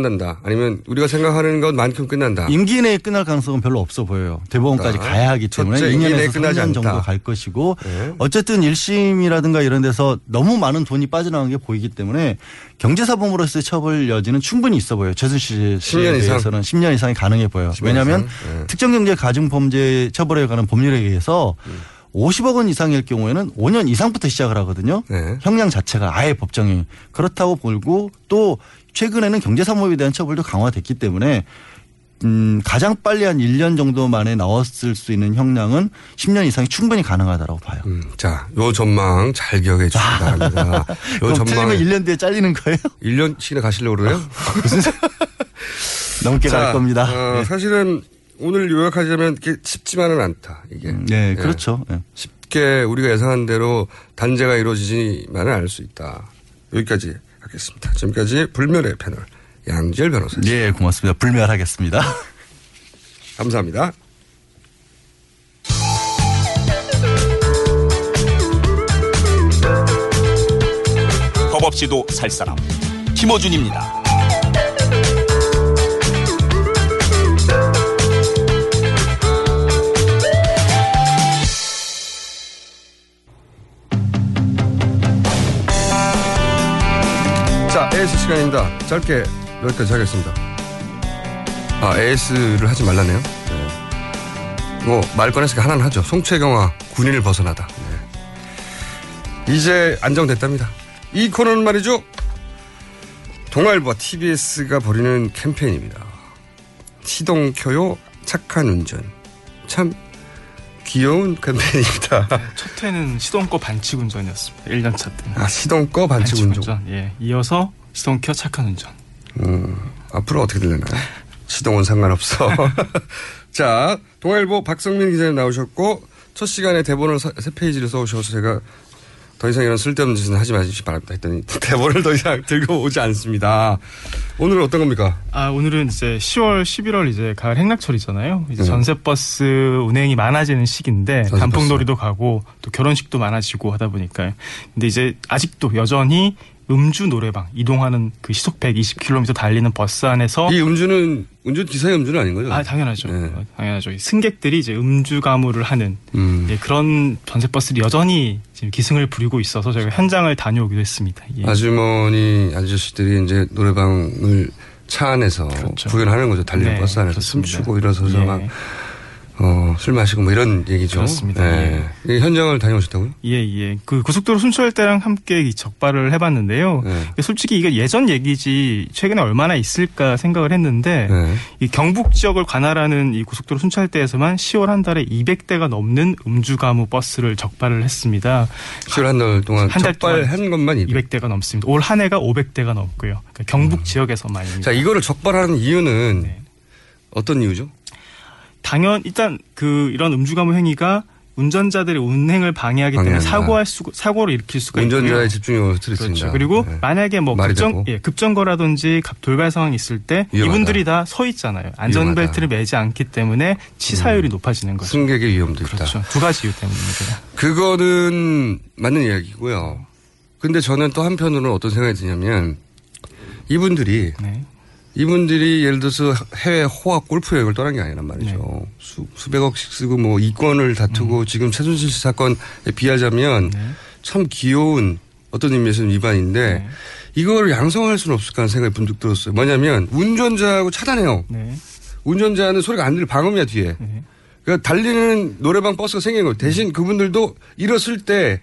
끝난다 아니면 우리가 생각하는 것만큼 끝난다 임기 내에 끝날 가능성은 별로 없어 보여요. 대법원까지 아, 가야 하기 때문에 첫째, 임기 내에 2년에서 끝나지 3년 정도. 갈 것이고 네. 어쨌든 1심이라든가 이런 데서 너무 많은 돈이 빠져나간 게 보이기 때문에 경제사범으로서의 처벌 여지는 충분히 있어 보여요. 최순실 씨에 10년 이상? 대해서는 10년 이상이 가능해 보여요. 10년 왜냐하면 이상? 네. 특정경제 가중범죄 처벌에 관한 법률에 의해서 음. 50억 원 이상일 경우에는 5년 이상부터 시작을 하거든요. 네. 형량 자체가 아예 법정이 그렇다고 보고 또 최근에는 경제사범에 대한 처벌도 강화됐기 때문에 음, 가장 빨리 한 1년 정도 만에 나왔을 수 있는 형량은 10년 이상이 충분히 가능하다고 봐요. 음, 자, 요 전망 잘 기억해 주시기 바랍니다. 요 전망 틀리면 1년 뒤에 잘리는 거예요? 1년씩이나 가시려고 그래요? 넘게 자, 갈 겁니다. 어, 네. 사실은 오늘 요약하자면 이게 쉽지만은 않다. 이게. 네, 예. 그렇죠. 네. 쉽게 우리가 예상한 대로 단죄가 이루어지지만은 않을 수 있다. 여기까지 하겠습니다. 지금까지 불멸의 패널 양지열 변호사입니다. 예, 네, 고맙습니다. 불멸하겠습니다. 감사합니다. 법 없이도 살 사람 김어준입니다. AS 시간입니다. 짧게 여기까지 하겠습니다. 아, AS를 하지 말라네요. 네. 뭐, 말 꺼냈으니까 하나는 하죠. 송채경화, 군인을 벗어나다. 네. 이제 안정됐답니다. 이 코너는 말이죠. 동아일보와 TBS가 벌이는 캠페인입니다. 시동 켜요, 착한 운전. 참 귀여운 캠페인입니다. 첫 회는 시동꺼 반칙 운전이었습니다. 1년차 때. 아, 시동꺼 반칙 운전. 예. 이어서 시동켜 착한 운전. 음, 앞으로 어떻게 되려나요? 시동은 상관없어. 자, 동아일보 박성민 기자님 나오셨고, 첫 시간에 대본을 서- 세 페이지를 써오셔서 제가 더 이상 이런 쓸데없는 짓은 하지 마시기 바랍니다 했더니 대본을 더 이상 들고 오지 않습니다. 오늘은 어떤 겁니까? 아, 오늘은 이제 10월, 11월 이제 가을 행락철이잖아요. 이제 네. 전세버스 운행이 많아지는 시기인데 전세버스. 단풍놀이도 가고 또 결혼식도 많아지고 하다 보니까요. 근데 이제 아직도 여전히 음주 노래방 이동하는 그 시속 120km 달리는 버스 안에서 이 음주는 운전 기사의 음주는 아닌 거죠? 아 당연하죠. 당연하죠. 이 승객들이 이제 음주 가무를 하는 음. 예, 그런 전세 버스들이 여전히 지금 기승을 부리고 있어서 저희가 현장을 다녀오기도 했습니다. 예. 아주머니 아저씨들이 이제 노래방을 차 안에서 구현하는 거죠. 달리는 네, 버스 안에서 그렇습니다. 춤추고 일어서서 예. 막, 어, 술 마시고 뭐 이런 얘기죠. 그렇습니다. 네. 이 현장을 다녀오셨다고요? 예, 예. 그 고속도로 순찰 때랑 함께 이 적발을 해봤는데요. 네. 솔직히 이게 예전 얘기지 최근에 얼마나 있을까 생각을 했는데 네. 이 경북 지역을 관할하는 이 고속도로 순찰대에서만 10월 한 달에 200대가 넘는 음주가무 버스를 적발을 했습니다. 10월 한 달 동안 한 달 적발한 것만 200. 200대가 넘습니다. 올 한 해가 500대가 넘고요. 그러니까 경북 지역에서만입니다. 음. 자, 이거를 적발하는 이유는 네. 어떤 이유죠? 당연 일단 그 이런 음주가무 행위가 운전자들의 운행을 방해하기 때문에 방해한다. 사고할 수 사고를 일으킬 수가 있고요. 운전자의 집중력을 스트레스입니다. 그렇죠. 그리고 네. 만약에 뭐 급정. 예, 급정거라든지 갑- 돌발 상황이 있을 때 위험하다. 이분들이 다 서 있잖아요. 안전벨트를 매지 않기 때문에 치사율이 높아지는 거죠. 승객의 위험도 있다. 그렇죠. 두 가지 이유 때문입니다. 그거는 맞는 이야기고요. 근데 저는 또 한편으로는 어떤 생각이 드냐면 이분들이 네. 이분들이 예를 들어서 해외 호합 골프 여행을 떠난 게 아니란 말이죠. 네. 수, 수백억씩 쓰고 뭐 이권을 다투고 음. 지금 최순실 씨 사건에 비하자면 네. 참 귀여운 어떤 의미에서는 위반인데 이걸 양성할 수는 없을까 하는 생각이 문득 들었어요. 뭐냐면 운전자하고 차단해요. 네. 운전자는 소리가 안 들려 방음이야 뒤에. 그러니까 달리는 노래방 버스가 생긴 거예요. 대신 그분들도 일었을 때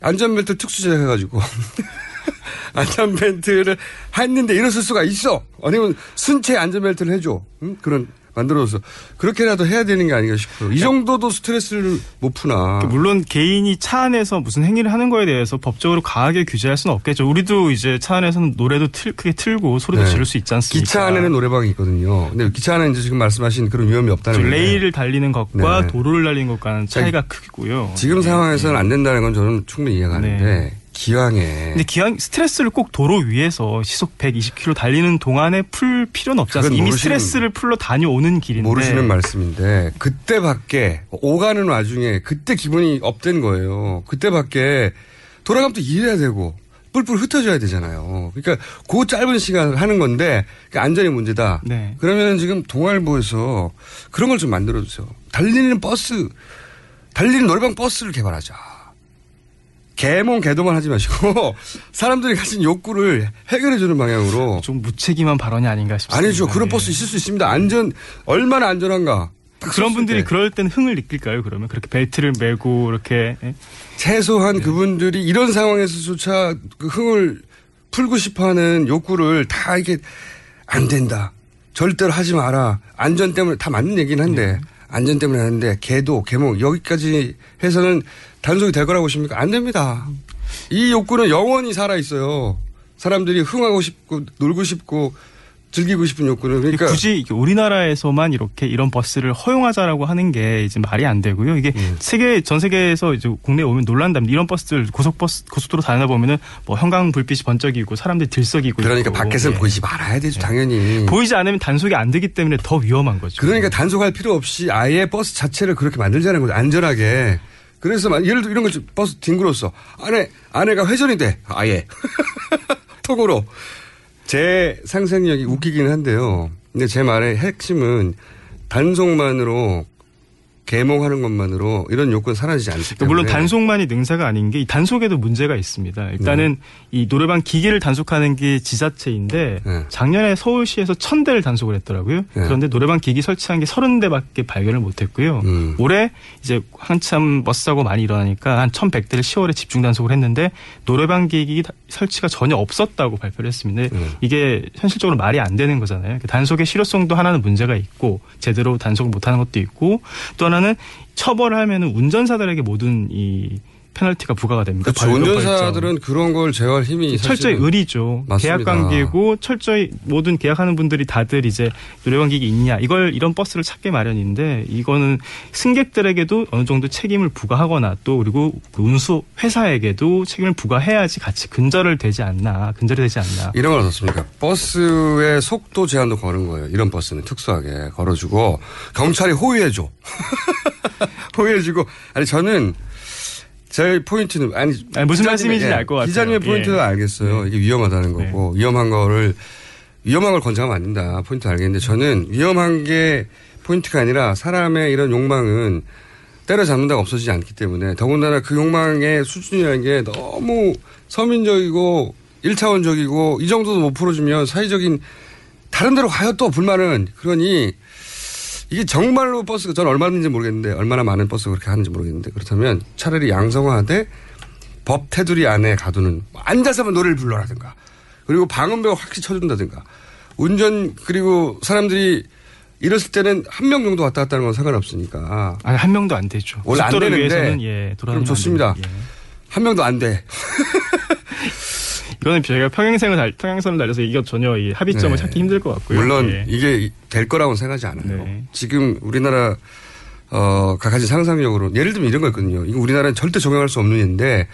안전벨트 특수 제작해가지고 안전벨트를 했는데 일었을 수가 있어. 아니면 순체 안전벨트를 해줘. 응? 그런 만들어서 그렇게라도 해야 되는 게 아닌가 싶어요. 이 정도도 스트레스를 못 푸나. 그 물론 개인이 차 안에서 무슨 행위를 하는 거에 대해서 법적으로 강하게 규제할 수는 없겠죠. 우리도 이제 차 안에서는 노래도 틀, 크게 틀고 소리도 네. 지를 수 있지 않습니까? 기차 안에는 노래방이 있거든요. 근데 기차 안에 이제 지금 말씀하신 그런 위험이 없다는 그 건데. 레일을 달리는 것과 네. 도로를 달리는 것과는 차이가 크고요. 지금 상황에서는 안 된다는 건 저는 충분히 이해가 가는데 네. 기왕에 근데 기왕 스트레스를 꼭 도로 위에서 시속 120km 달리는 동안에 풀 필요는 없지 않습니까? 그건 이미 모르시는- 스트레스를 풀러 다녀오는 길인데 모르시는 말씀인데 그때밖에 오가는 와중에 그때 기분이 up된 거예요. 그때밖에 돌아가면 또 일해야 되고 뿔뿔 흩어져야 되잖아요. 그러니까 그 짧은 시간 하는 건데 그 안전이 문제다. 네. 그러면 지금 동아일보에서 그런 걸 좀 만들어 주세요. 달리는 버스, 달리는 노래방 버스를 개발하자. 개몽 개도만 하지 마시고 사람들이 가진 욕구를 해결해 주는 방향으로 좀 무책임한 발언이 아닌가 싶습니다. 아니죠. 그런 버스 있을 수 있습니다. 안전 얼마나 안전한가. 그런 분들이 그럴 땐 흥을 느낄까요? 그러면 그렇게 벨트를 메고 이렇게 예? 최소한 네. 그분들이 이런 상황에서조차 그 흥을 풀고 싶어하는 욕구를 다 이게 안 된다. 절대로 하지 마라. 안전 때문에 다 맞는 얘기는 한데 네. 안전 때문에 하는데 개도 개몽 여기까지 해서는 단속이 될 거라고 보십니까? 안 됩니다. 이 욕구는 영원히 살아 있어요. 사람들이 흥하고 싶고 놀고 싶고 즐기고 싶은 욕구는 그러니까 굳이 우리나라에서만 이렇게 이런 버스를 허용하자라고 하는 게 이제 말이 안 되고요. 이게 음. 세계 전 세계에서 이제 국내에 오면 놀란답니다. 이런 버스들 고속버스 고속도로 다니다 보면은 뭐 형광 불빛이 번쩍이고 사람들이 들썩이고 그러니까 있고. 밖에서는 예. 보이지 말아야 되죠. 당연히. 보이지 않으면 단속이 안 되기 때문에 더 위험한 거죠. 그러니까 단속할 필요 없이 아예 버스 자체를 그렇게 만들자는 거죠. 안전하게. 그래서 막 예를 들어 이런 거좀 버스 뒹굴었어. 아내 아내가 회전이 돼. 아예 톡으로 제 상상력이 웃기긴 한데요. 근데 제 말의 핵심은 단속만으로 계몽하는 것만으로 이런 요건 사라지지 않기 때문에 물론 단속만이 능사가 아닌 게 이 단속에도 문제가 있습니다. 일단은 이 노래방 기계를 단속하는 게 지자체인데 네. 작년에 서울시에서 천 대를 단속을 했더라고요. 그런데 노래방 기기 설치한 게 서른 대밖에 발견을 못했고요. 음. 올해 이제 한참 버스 사고 많이 일어나니까 한 천백 대를 10월에 집중 단속을 했는데 노래방 기기 설치가 전혀 없었다고 발표를 했습니다. 네. 이게 현실적으로 말이 안 되는 거잖아요. 그 단속의 실효성도 하나는 문제가 있고 제대로 단속을 못하는 것도 있고 또 하나는 처벌을 하면은 운전사들에게 모든 이 페널티가 부과가 됩니다. 그렇죠. 벌금, 운전사들은 그런 걸 제어할 힘이 철저히 의리죠. 맞습니다. 계약 관계고 철저히 모든 계약하는 분들이 다들 이제 노래방 기기 있냐 이걸 이런 버스를 찾게 마련인데 이거는 승객들에게도 어느 정도 책임을 부과하거나 또 그리고 그 운수 회사에게도 책임을 부과해야지 같이 근절을 되지 않나 근절이 되지 않나. 이런 건 어떻습니까? 버스의 속도 제한도 거는 거예요. 이런 버스는 특수하게 걸어주고 경찰이 호위해줘. 호위해주고 아니 저는 제 포인트는 아니, 아니, 무슨 말씀인지는 예, 알것 같아요. 기자님의 포인트는 예. 알겠어요. 이게 위험하다는 거고 위험한 거를 위험한 걸 권장하면 안 된다. 포인트 알겠는데 저는 위험한 게 포인트가 아니라 사람의 이런 욕망은 때려잡는다가 없어지지 않기 때문에 더군다나 그 욕망의 수준이라는 게 너무 서민적이고 1차원적이고 이 정도도 못 풀어주면 사회적인 다른 데로 가요 또 불만은 그러니 이게 정말로 버스가 전 얼마인지 모르겠는데 얼마나 많은 버스가 그렇게 하는지 모르겠는데 그렇다면 차라리 양성화돼 법 테두리 안에 가두는 뭐 앉아서만 노래를 불러라든가 그리고 방음벽 확실히 쳐준다든가 운전 그리고 사람들이 이랬을 때는 한 명 정도 왔다 갔다 하는 건 상관없으니까 아니 한 명도 안 되죠. 원래 안 되는데 예, 그럼 좋습니다. 예. 한 명도 안 돼. 이거는 저희가 평행선을 달, 평행선을 달려서 이거 전혀 이 합의점을 네. 찾기 힘들 것 같고요. 물론 예. 이게 될 거라고는 생각하지 않아요. 네. 지금 우리나라 어 가진 상상력으로 예를 들면 이런 거 있거든요. 이거 우리나라는 절대 적용할 수 없는 일인데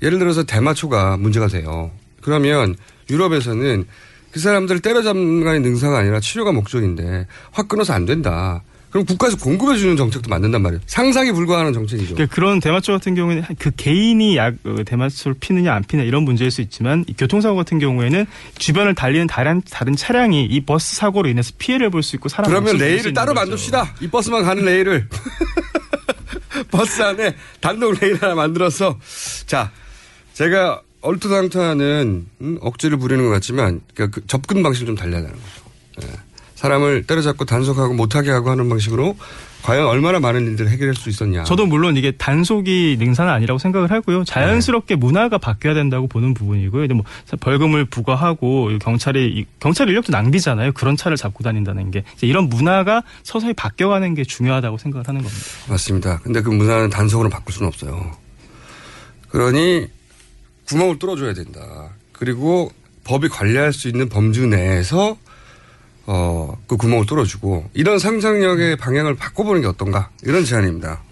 예를 들어서 대마초가 문제가 돼요. 그러면 유럽에서는 그 사람들을 때려잡는 게 능사가 아니라 치료가 목적인데 확 끊어서 안 된다. 그럼 국가에서 공급해 주는 정책도 만든단 말이에요. 상상이 불가하는 정책이죠. 그러니까 그런 대마초 같은 경우에는 그 개인이 약 어, 대마초를 피느냐 안 피느냐 이런 문제일 수 있지만 이 교통사고 같은 경우에는 주변을 달리는 다른 다른 차량이 이 버스 사고로 인해서 피해를 볼 수 있고 사람 그러면 레일을 따로 거죠. 만듭시다. 이 버스만 가는 레일을. 버스 안에 단독 레일 하나 만들어서. 자, 제가 얼토당토하는 음, 억지를 부리는 것 같지만 그러니까 그 접근 방식을 좀 달리해야 되는 거죠. 예. 사람을 때려잡고 단속하고 못하게 하고 하는 방식으로 과연 얼마나 많은 일들을 해결할 수 있었냐. 저도 물론 이게 단속이 능사는 아니라고 생각을 하고요. 자연스럽게 문화가 바뀌어야 된다고 보는 부분이고요. 근데 뭐 벌금을 부과하고 경찰이 이- 경찰 인력도 낭비잖아요. 그런 차를 잡고 다닌다는 게 이런 문화가 서서히 바뀌어가는 게 중요하다고 생각을 하는 겁니다. 맞습니다. 근데 그 문화는 단속으로 바꿀 수는 없어요. 그러니 구멍을 뚫어줘야 된다. 그리고 법이 관리할 수 있는 범주 내에서 어, 그 구멍을 뚫어주고 이런 상상력의 방향을 바꿔보는 게 어떤가 이런 제안입니다.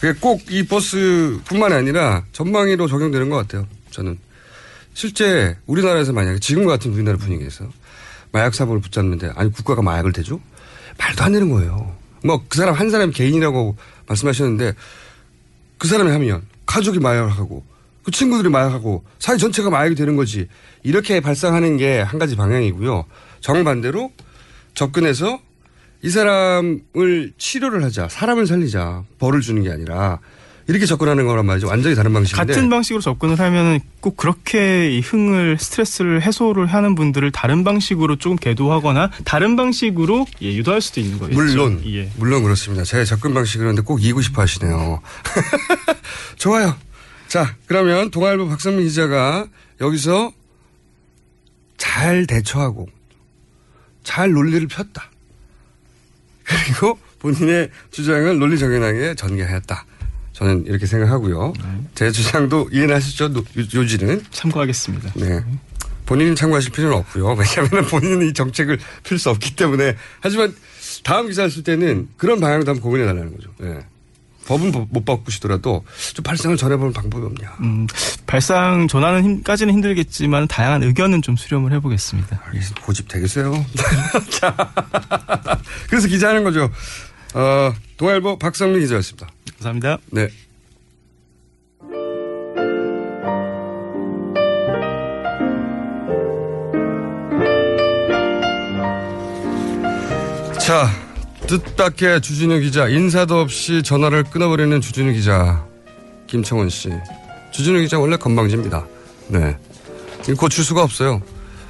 그게 꼭 이 버스뿐만 아니라 전망위로 적용되는 것 같아요. 저는 실제 우리나라에서 만약에 지금 같은 우리나라 분위기에서 마약 사범을 붙잡는데 아니 국가가 마약을 대줘? 말도 안 되는 거예요. 뭐 그 사람 한 사람 개인이라고 말씀하셨는데 그 사람이 하면 가족이 마약을 하고 그 친구들이 마약하고 사회 전체가 마약이 되는 거지. 이렇게 발상하는 게 한 가지 방향이고요. 정반대로 접근해서 이 사람을 치료를 하자. 사람을 살리자. 벌을 주는 게 아니라 이렇게 접근하는 거란 말이죠. 완전히 다른 방식인데. 같은 방식으로 접근을 하면은 꼭 그렇게 이 흥을 스트레스를 해소를 하는 분들을 다른 방식으로 조금 계도하거나 다른 방식으로 예, 유도할 수도 있는 거예요. 물론 예. 물론 그렇습니다. 제 접근 방식이 그런데 꼭 이기고 싶어 하시네요. 좋아요. 자 그러면 동아일보 박선민 기자가 여기서 잘 대처하고 잘 논리를 폈다. 그리고 본인의 주장을 논리 정연하게 전개하였다. 저는 이렇게 생각하고요. 제 주장도 하시죠? 요- 요지는. 참고하겠습니다. 네. 본인은 참고하실 필요는 없고요. 왜냐하면 본인은 이 정책을 필 수 없기 때문에. 하지만 다음 기사 쓸 때는 그런 방향으로 한번 고민해 달라는 거죠. 예. 법은 못 바꾸시더라도 좀 발상을 전해보는 방법이 없냐. 음, 발상 전하는 힘까지는 힘들겠지만 다양한 의견은 좀 수렴을 해보겠습니다. 알겠습니다. 고집 되겠어요. 자, 그래서 기자하는 거죠. 어, 동아일보 박성민 기자였습니다. 감사합니다. 네. 자. 뜻밖의 주진우 기자, 인사도 없이 전화를 끊어버리는 주진우 기자, 김청원 씨. 주진우 기자 원래 건방집니다. 네. 고칠 수가 없어요.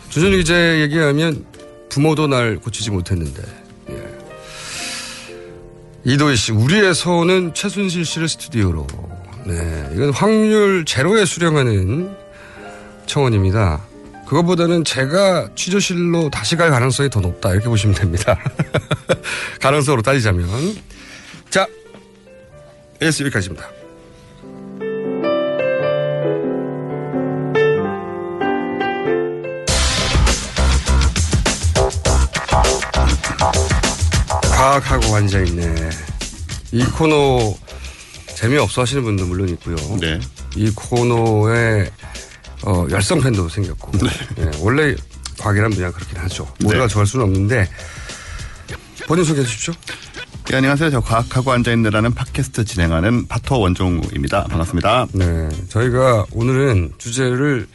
주진우 기자 얘기하면 부모도 날 고치지 못했는데. 예. 이도희 씨, 우리의 서원은 최순실 씨를 스튜디오로. 네. 이건 확률 제로에 수령하는 청원입니다. 그것보다는 제가 취조실로 다시 갈 가능성이 더 높다. 이렇게 보시면 됩니다. 가능성으로 따지자면. 자, 에스 여기까지입니다. 과학하고 앉아있네. 이 코너 재미없어 하시는 분도 물론 있고요. 이 코너에 어, 열성 팬도 생겼고. 예, 원래 과학이란 분야 그렇긴 하죠. 모두가 좋아할 수는 없는데 본인 소개해 주십시오. 네, 안녕하세요. 저 과학하고 앉아있느라는 팟캐스트 진행하는 파토 원종우입니다. 반갑습니다. 네. 저희가 오늘은 주제를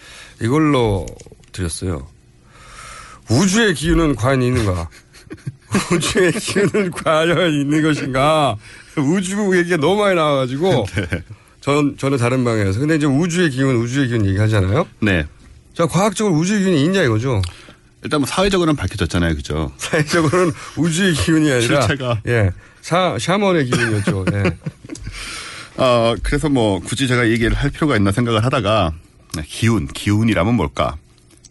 이걸로 드렸어요. 우주의 기운은 과연 있는가? 우주의 기운은 과연 있는 것인가? 우주 얘기가 너무 많이 나와가지고. 전, 저는 다른 방에서. 근데 이제 우주의 기운, 우주의 기운 얘기하잖아요? 네. 자, 과학적으로 우주의 기운이 있냐 이거죠? 일단 뭐 사회적으로는 밝혀졌잖아요. 그죠? 사회적으로는 우주의 기운이 아니라. 실체가. 예. 샤, 샤먼의 기운이었죠. 예. 어, 그래서 뭐 굳이 제가 얘기를 할 필요가 있나 생각을 하다가 네, 기운, 기운이라면 뭘까?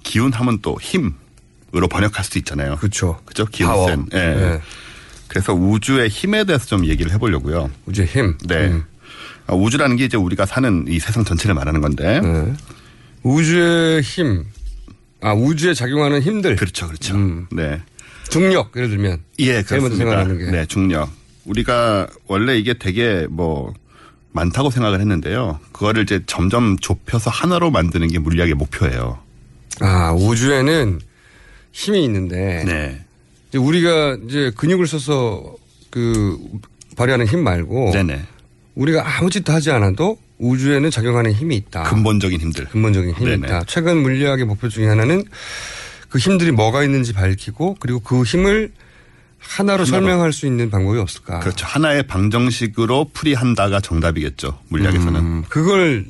기운 하면 또 힘으로 번역할 수도 있잖아요. 그렇죠. 그죠? 파워. 기운센. 예. 네. 그래서 우주의 힘에 대해서 좀 얘기를 해보려고요. 우주의 힘. 네. 음. 어, 우주라는 게 이제 우리가 사는 이 세상 전체를 말하는 건데. 네. 우주의 힘. 아, 우주에 작용하는 힘들. 그렇죠, 그렇죠. 네. 중력, 예를 들면. 예, 그렇습니다. 네, 중력. 우리가 원래 이게 되게 뭐 많다고 생각을 했는데요. 그거를 이제 점점 좁혀서 하나로 만드는 게 물리학의 목표예요. 아, 우주에는 힘이 있는데. 네. 이제 우리가 이제 근육을 써서 그 발휘하는 힘 말고. 네네. 우리가 아무 짓도 하지 않아도 우주에는 작용하는 힘이 있다. 근본적인 힘들. 근본적인 힘이 네네. 있다. 최근 물리학의 목표 중에 하나는 그 힘들이 뭐가 있는지 밝히고 그리고 그 힘을 하나로, 하나로. 설명할 수 있는 방법이 없을까. 그렇죠. 하나의 방정식으로 풀이한다가 정답이겠죠. 물리학에서는. 음, 그걸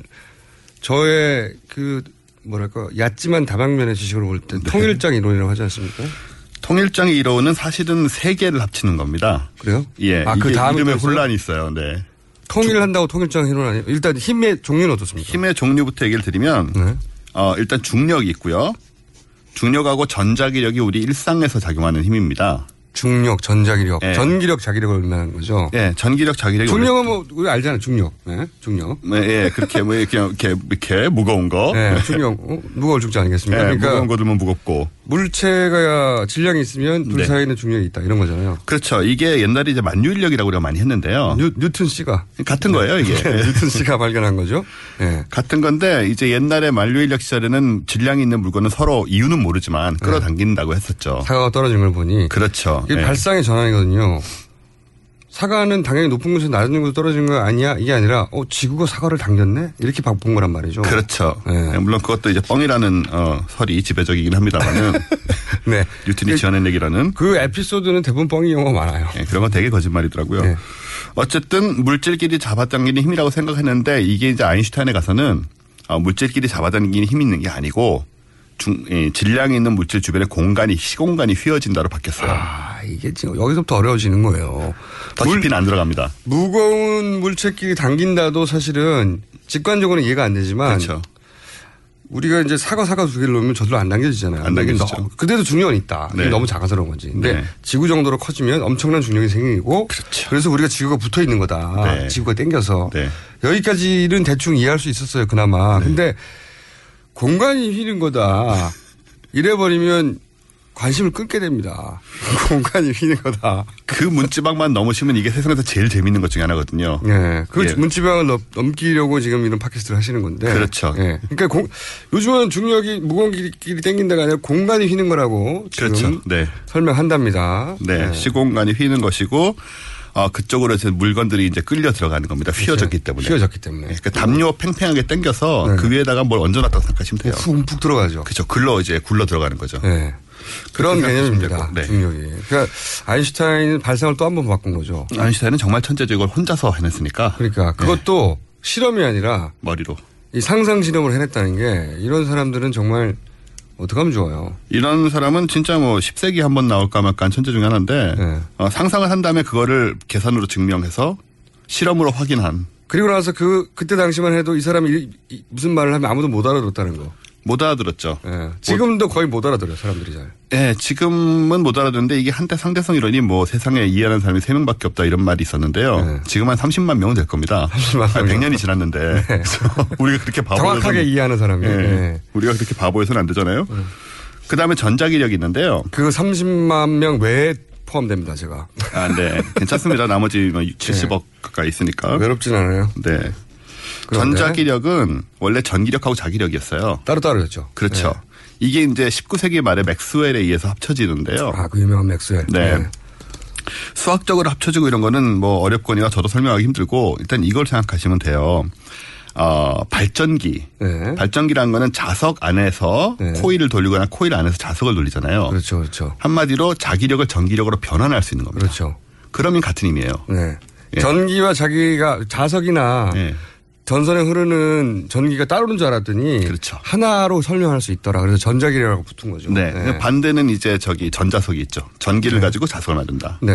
저의 그 뭐랄까 얕지만 다방면의 지식으로 볼때 네. 통일장 이론이라고 하지 않습니까? 통일장의 이론은 사실은 세 개를 합치는 겁니다. 그래요? 예. 아, 그 다음에 이름에 또 있어요? 혼란이 있어요. 네. 통일한다고 통일장 아니에요? 일단 힘의 종류는 어떻습니까? 힘의 종류부터 얘기를 드리면 네. 어, 일단 중력이 있고요. 중력하고 전자기력이 우리 일상에서 작용하는 힘입니다. 중력, 전자기력, 예. 전기력, 자기력을 의미하는 거죠. 예, 전기력, 자기력이 중력은 뭐 우리 알잖아요. 중력, 네, 중력. 원래- 예, 예, 그렇게 뭐 이렇게 이렇게, 이렇게 무거운 거. 네, 중력 어, 무거울 중지 아니겠습니까? 예, 그러니까 무거운 거 들면 무겁고. 물체가 질량이 있으면 둘 네. 사이에 는 중력이 있다 이런 거잖아요. 그렇죠. 이게 옛날에 이제 만유인력이라고 우리가 많이 했는데요. 뉴, 뉴턴 씨가 같은 거예요, 이게. 네, 뉴턴 씨가 발견한 거죠. 네. 같은 건데 이제 옛날에 만유인력 시절에는 질량이 있는 물건은 서로 이유는 모르지만 끌어당긴다고 했었죠. 사과가 떨어진 걸 보니 그렇죠. 이게 예. 발상의 전환이거든요. 사과는 당연히 높은 곳에서 낮은 곳에 떨어지는 거 아니야? 이게 아니라 어 지구가 사과를 당겼네? 이렇게 바꾼 거란 말이죠. 그렇죠. 네. 예, 물론 그것도 이제 뻥이라는 어, 설이 지배적이긴 합니다만은 네. 뉴턴이 지어낸 얘기라는 그 에피소드는 대부분 뻥이 경우가 많아요. 예, 그런 건 되게 거짓말이더라고요. 네. 어쨌든 물질끼리 잡아당기는 힘이라고 생각했는데 이게 이제 아인슈타인에 가서는 어, 물질끼리 잡아당기는 힘이 있는 게 아니고 중, 예, 질량이 있는 물질 주변에 공간이 시공간이 휘어진다로 바뀌었어요. 아 이게 지금 여기서부터 어려워지는 거예요. 더 깊이는 안 들어갑니다. 무거운 물체끼리 당긴다도 사실은 직관적으로는 이해가 안 되지만 그렇죠. 우리가 이제 사과 사과 두 개를 놓으면 저절로 안 당겨지잖아요. 안 당겨지죠. 그래도 중력은 있다. 네. 너무 작아서 그런 거지. 근데 네. 지구 정도로 커지면 엄청난 중력이 생기고 그래서 우리가 지구가 붙어 있는 거다. 네. 지구가 당겨서 네. 여기까지는 대충 이해할 수 있었어요. 그나마. 근데 공간이 휘는 거다. 이래버리면 관심을 끊게 됩니다. 공간이 휘는 거다. 그 문지방만 넘으시면 이게 세상에서 제일 재밌는 것 중에 하나거든요. 네. 그 예. 문지방을 넘, 넘기려고 지금 이런 팟캐스트를 하시는 건데. 그렇죠. 예. 그러니까 공- 요즘은 중력이 무거운 길이 땡긴다가 아니라 공간이 휘는 거라고 지금 그렇죠. 네. 설명한답니다. 네, 시공간이 휘는 것이고 어, 그쪽으로 이제 물건들이 이제 끌려 들어가는 겁니다. 휘어졌기 때문에. 휘어졌기 때문에. 네, 그 담요 팽팽하게 당겨서 그 위에다가 뭘 얹어놨다고 생각하시면 돼요. 푹 들어가죠. 그렇죠. 글러 이제 굴러 들어가는 거죠. 네. 그런 개념입니다. 네. 중력이. 그러니까 아인슈타인은 발상을 또 한 번 바꾼 거죠. 아인슈타인은 정말 천재적으로 혼자서 해냈으니까. 그러니까 그것도 실험이 아니라 머리로. 이 상상 실험을 해냈다는 게 이런 사람들은 정말 어떻게 하면 좋아요. 이런 사람은 진짜 뭐 10세기 한 번 나올까 말까 한 천재 중에 하나인데 네. 어, 상상을 한 다음에 그거를 계산으로 증명해서 실험으로 확인한 그리고 나서 그 그때 당시만 해도 이 사람이 이- 이- 무슨 말을 하면 아무도 못 알아들었다는 거. 못 알아들었죠. 지금도 거의 못 알아들어요 사람들이 잘. 예, 지금은 못 알아듣는데 이게 한때 상대성 이론이 뭐 세상에 이해하는 사람이 3명밖에 없다 이런 말이 있었는데요. 지금 한 30만 명은 될 겁니다. 30만 한 100년이 지났는데 그래서 우리가 그렇게 바보여서 정확하게 이해하는 사람이. 예, 네. 우리가 그렇게 바보여서는 안 되잖아요. 그다음에 전자기력이 있는데요. 그 30만 명 외에 포함됩니다 제가. 아, 네. 괜찮습니다. 나머지 뭐 70억 가까이 있으니까. 외롭진 않아요. 네. 그런데? 전자기력은 원래 전기력하고 자기력이었어요. 따로따로였죠. 그렇죠. 네. 이게 이제 19세기 말에 맥스웰에 의해서 합쳐지는데요. 아, 그 유명한 맥스웰. 네. 네. 수학적으로 합쳐지고 이런 거는 뭐 어렵거니와 저도 설명하기 힘들고 일단 이걸 생각하시면 돼요. 어, 발전기. 네. 발전기라는 거는 자석 안에서 코일을 돌리거나 코일 안에서 자석을 돌리잖아요. 그렇죠, 그렇죠. 한마디로 자기력을 전기력으로 변환할 수 있는 겁니다. 그렇죠. 그러면 같은 의미예요. 네. 예. 전기와 자기가 자석이나 예. 전선에 흐르는 전기가 따로는 줄 알았더니 그렇죠. 하나로 설명할 수 있더라. 그래서 전자기라고 붙은 거죠. 네. 반대는 이제 저기 전자석이 있죠. 전기를 가지고 자석을 만든다. 네.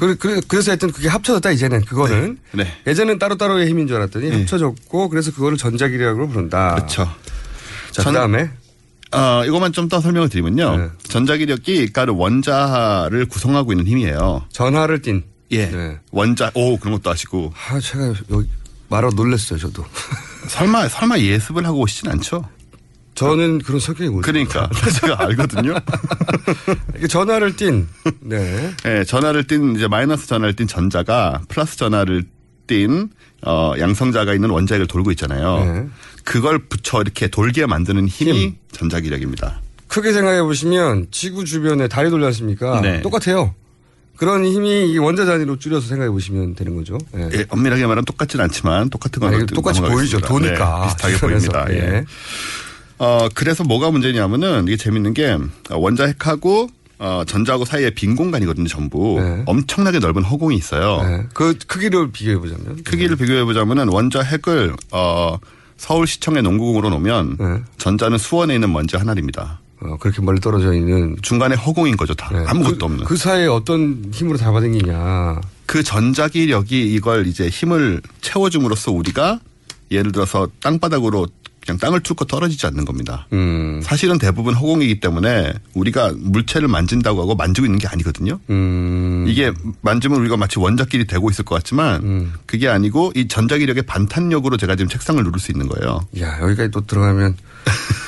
그, 그, 그래서 하여튼 그게 합쳐졌다 이제는 그거는 네. 예전엔 따로따로의 힘인 줄 알았더니 네. 합쳐졌고 그래서 그거를 전자기력으로 부른다. 그렇죠. 자, 전- 그다음에 어, 이것만 좀 더 설명을 드리면요. 네. 전자기력이 그러니까 원자를 구성하고 있는 힘이에요. 전하를 띤. 예. 네. 원자, 오, 그런 것도 아시고. 아, 제가 여기 말아 놀랬어요, 저도. 설마, 설마 예습을 하고 오시진 않죠? 저는 그런 성격이 못 그러니까. 제가 알거든요. 전하를 띤. 네. 예, 전하를 띤, 이제 마이너스 전하를 띤 전자가 플러스 전하를 띤, 어, 양성자가 있는 원자핵을 돌고 있잖아요. 네. 그걸 붙여 이렇게 돌게 만드는 힘이 전자기력입니다. 크게 생각해 보시면 지구 주변에 달이 돌지 않습니까? 네. 똑같아요. 그런 힘이 이 원자 단위로 줄여서 생각해 보시면 되는 거죠. 예. 예, 엄밀하게 말하면 똑같진 않지만 똑같은 건 아니, 어떻게 똑같이 보이죠. 도니까. 네, 비슷하게 주변에서. 보입니다. 예. 예. 어, 그래서 뭐가 문제냐면은 이게 재밌는 게 어, 원자 핵하고 어, 전자하고 사이에 빈 공간이거든요, 전부. 엄청나게 넓은 허공이 있어요. 네. 그 크기를 비교해 보자면 크기를 비교해 보자면은 원자 핵을 어, 서울시청의 농구공으로 놓으면 전자는 수원에 있는 먼지 하나입니다. 어, 그렇게 멀리 떨어져 있는 중간에 허공인 거죠, 다. 아무것도 그, 없는. 그 사이에 어떤 힘으로 잡아당기냐. 그 전자기력이 이걸 이제 힘을 채워줌으로써 우리가 예를 들어서 땅바닥으로 그냥 땅을 뚫고 떨어지지 않는 겁니다. 음. 사실은 대부분 허공이기 때문에 우리가 물체를 만진다고 하고 만지고 있는 게 아니거든요. 음. 이게 만지면 우리가 마치 원자끼리 되고 있을 것 같지만 그게 아니고 이 전자기력의 반탄력으로 제가 지금 책상을 누를 수 있는 거예요. 야, 여기까지 또 들어가면.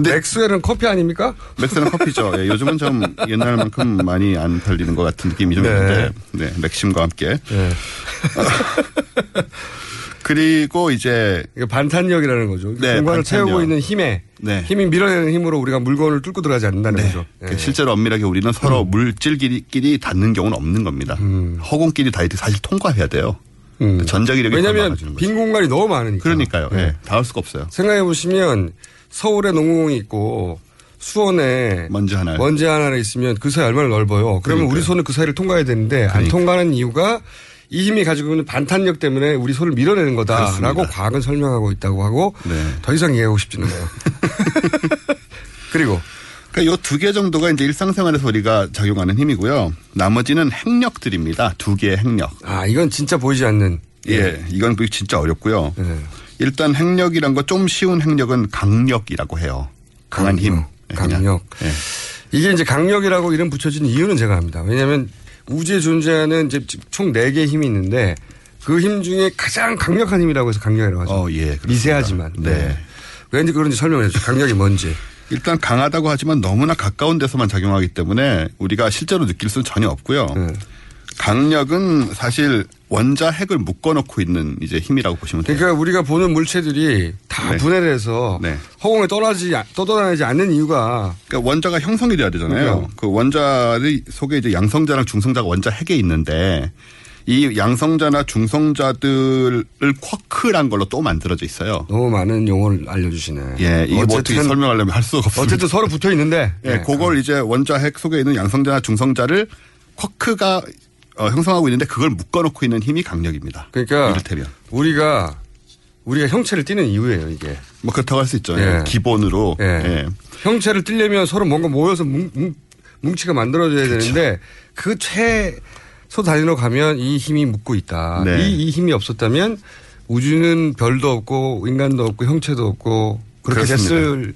근데 맥스웰은 커피 아닙니까? 맥스는 커피죠. 예, 요즘은 좀 옛날만큼 많이 안 팔리는 것 같은 느낌이 좀 네. 있는데, 네, 맥심과 함께. 네. 그리고 이제 반탄력이라는 거죠. 네, 공간을 반탄력. 채우고 있는 힘에 네. 힘이 밀어내는 힘으로 우리가 물건을 뚫고 들어가지 않는다는 거죠. 그 실제로 엄밀하게 우리는 서로 물질끼리 닿는 경우는 없는 겁니다. 허공끼리 닿을 때 사실 통과해야 돼요. 전자기력이 왜냐하면. 빈 공간이 너무 많으니까. 그러니까요. 네. 예, 닿을 수가 없어요. 생각해 보시면 서울에 농구공이 있고 수원에 먼지 하나 먼지 하나 있으면 그 사이 얼마나 넓어요. 그러면 우리 손은 그 사이를 통과해야 되는데 안 그러니까. 통과하는 이유가 이 힘이 가지고 있는 반탄력 때문에 우리 손을 밀어내는 거다라고 그렇습니다. 과학은 설명하고 있다고 하고 네. 더 이상 이해하고 싶지는 않아요. 그리고 그러니까 요 두 개 정도가 이제 일상생활에서 우리가 작용하는 힘이고요. 나머지는 핵력들입니다. 두 개의 핵력. 아 이건 진짜 보이지 않는 예, 이건 진짜 어렵고요. 네. 일단 핵력이란 거 좀 쉬운 핵력은 강력이라고 해요. 강한 힘. 예, 그냥. 강력. 예. 이게 이제 강력이라고 이름 붙여진 이유는 제가 압니다. 왜냐하면 우주에 존재하는 이제 총 4개의 힘이 있는데 그 힘 중에 가장 강력한 힘이라고 해서 강력이라고 하죠. 어, 예. 그렇습니다. 미세하지만. 네. 왠지 그런지 설명해 주죠. 강력이 뭔지. 일단 강하다고 하지만 너무나 가까운 데서만 작용하기 때문에 우리가 실제로 느낄 수는 전혀 없고요. 네. 강력은 사실 원자 핵을 묶어놓고 있는 이제 힘이라고 보시면 돼요. 그러니까 우리가 보는 물체들이 다 네. 분해를 해서 네. 허공에 떠나지 떠돌아다니지 않는 이유가 그러니까 원자가 형성이 돼야 되잖아요. 그러니까요. 그 원자의 속에 이제 양성자랑 중성자가 원자 핵에 있는데 이 양성자나 중성자들을 쿼크란 걸로 또 만들어져 있어요. 너무 많은 용어를 알려주시네. 예, 이게 뭐 어떻게 설명하려면 할 수가 없습니다. 어쨌든 서로 붙어 있는데. 예, 그걸 이제 원자 핵 속에 있는 양성자나 중성자를 쿼크가 어, 형성하고 있는데 그걸 묶어놓고 있는 힘이 강력입니다. 그러니까 이를테면 우리가 우리가 형체를 띠는 이유예요 이게. 뭐 그렇다고 할 수 있죠. 예. 예, 기본으로 예. 예. 형체를 띠려면 서로 뭔가 모여서 뭉, 뭉, 뭉치가 만들어져야 되는데 그 최소 단위로 가면 이 힘이 묶고 있다. 네. 이, 이 힘이 없었다면 우주는 별도 없고 인간도 없고 형체도 없고 그렇게 그렇습니다. 됐을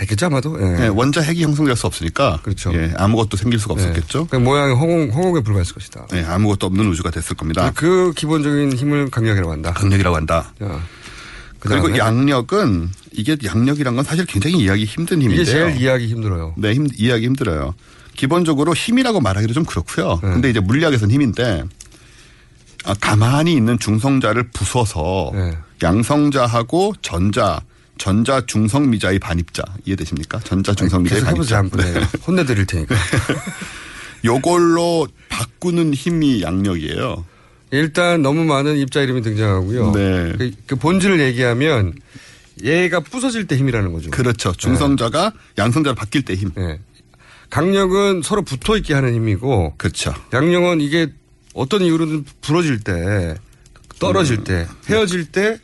됐겠죠 아마도. 예. 예, 원자 핵이 형성될 수 없으니까 그렇죠. 예, 아무것도 생길 수가 네. 없었겠죠. 그 모양이 허공 허공에 불과했을 것이다. 예, 아무것도 없는 우주가 됐을 겁니다. 그 기본적인 힘을 강력이라고 한다. 강력이라고 한다. 자, 그리고 그다음에? 양력은 이게 양력이란 건 사실 굉장히 이해하기 힘든 힘인데요. 이게 제일 이해하기 힘들어요. 네, 힘, 이해하기 힘들어요. 기본적으로 힘이라고 말하기도 좀 그렇고요. 네. 근데 이제 물리학에서는 힘인데 아, 가만히 있는 중성자를 부숴서 네. 양성자하고 전자, 전자 중성 미자의 반입자 이해되십니까? 전자 중성 미자의 반입자. 한번. 네. 혼내드릴 테니까. 요걸로 바꾸는 힘이 양력이에요. 일단 너무 많은 입자 이름이 등장하고요. 네. 그, 그 본질을 얘기하면 얘가 부서질 때 힘이라는 거죠. 그렇죠. 중성자가 양성자로 바뀔 때 힘. 네. 강력은 서로 붙어 있게 하는 힘이고 그렇죠. 양력은 이게 어떤 이유로든 부러질 때 떨어질 음. 때 헤어질 때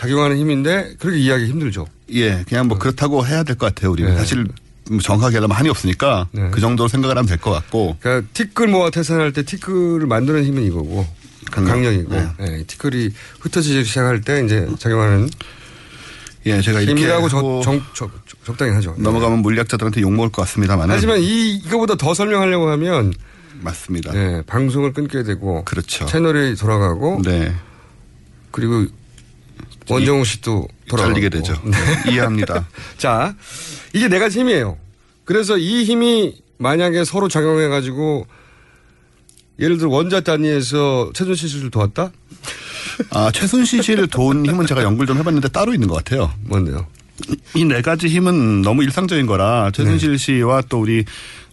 작용하는 힘인데 그렇게 이해하기 힘들죠. 예, 그냥 뭐 그렇다고 해야 될 것 같아요. 우리는 네. 사실 뭐 정확하게 하려면 한이 없으니까 네. 그 정도로 생각을 하면 될 것 같고. 그러니까 티끌 모아 태산할 때 티끌을 만드는 힘은 이거고 강력. 강력이고 네. 예, 티끌이 흩어지기 시작할 때 이제 작용하는 예, 제가 이렇게 힘이라고 적, 하고 정, 적, 적당히 하죠. 넘어가면 물리학자들한테 욕 먹을 것 같습니다만. 하지만 이 이거보다 더 설명하려고 하면 맞습니다. 예, 방송을 끊게 되고 그렇죠. 채널이 돌아가고 네. 그리고 원정우 씨도 돌아가고 잘리게 되죠. 네. 이해합니다. 자, 이게 네 가지 힘이에요. 그래서 이 힘이 만약에 서로 작용해가지고 예를 들어 원자 단위에서 최순실 씨를 도왔다? 아, 최순실 씨를 도운 힘은 제가 연구를 좀 해봤는데 따로 있는 것 같아요. 뭔데요? 이 네 가지 힘은 너무 일상적인 거라 최순실 씨와 또 우리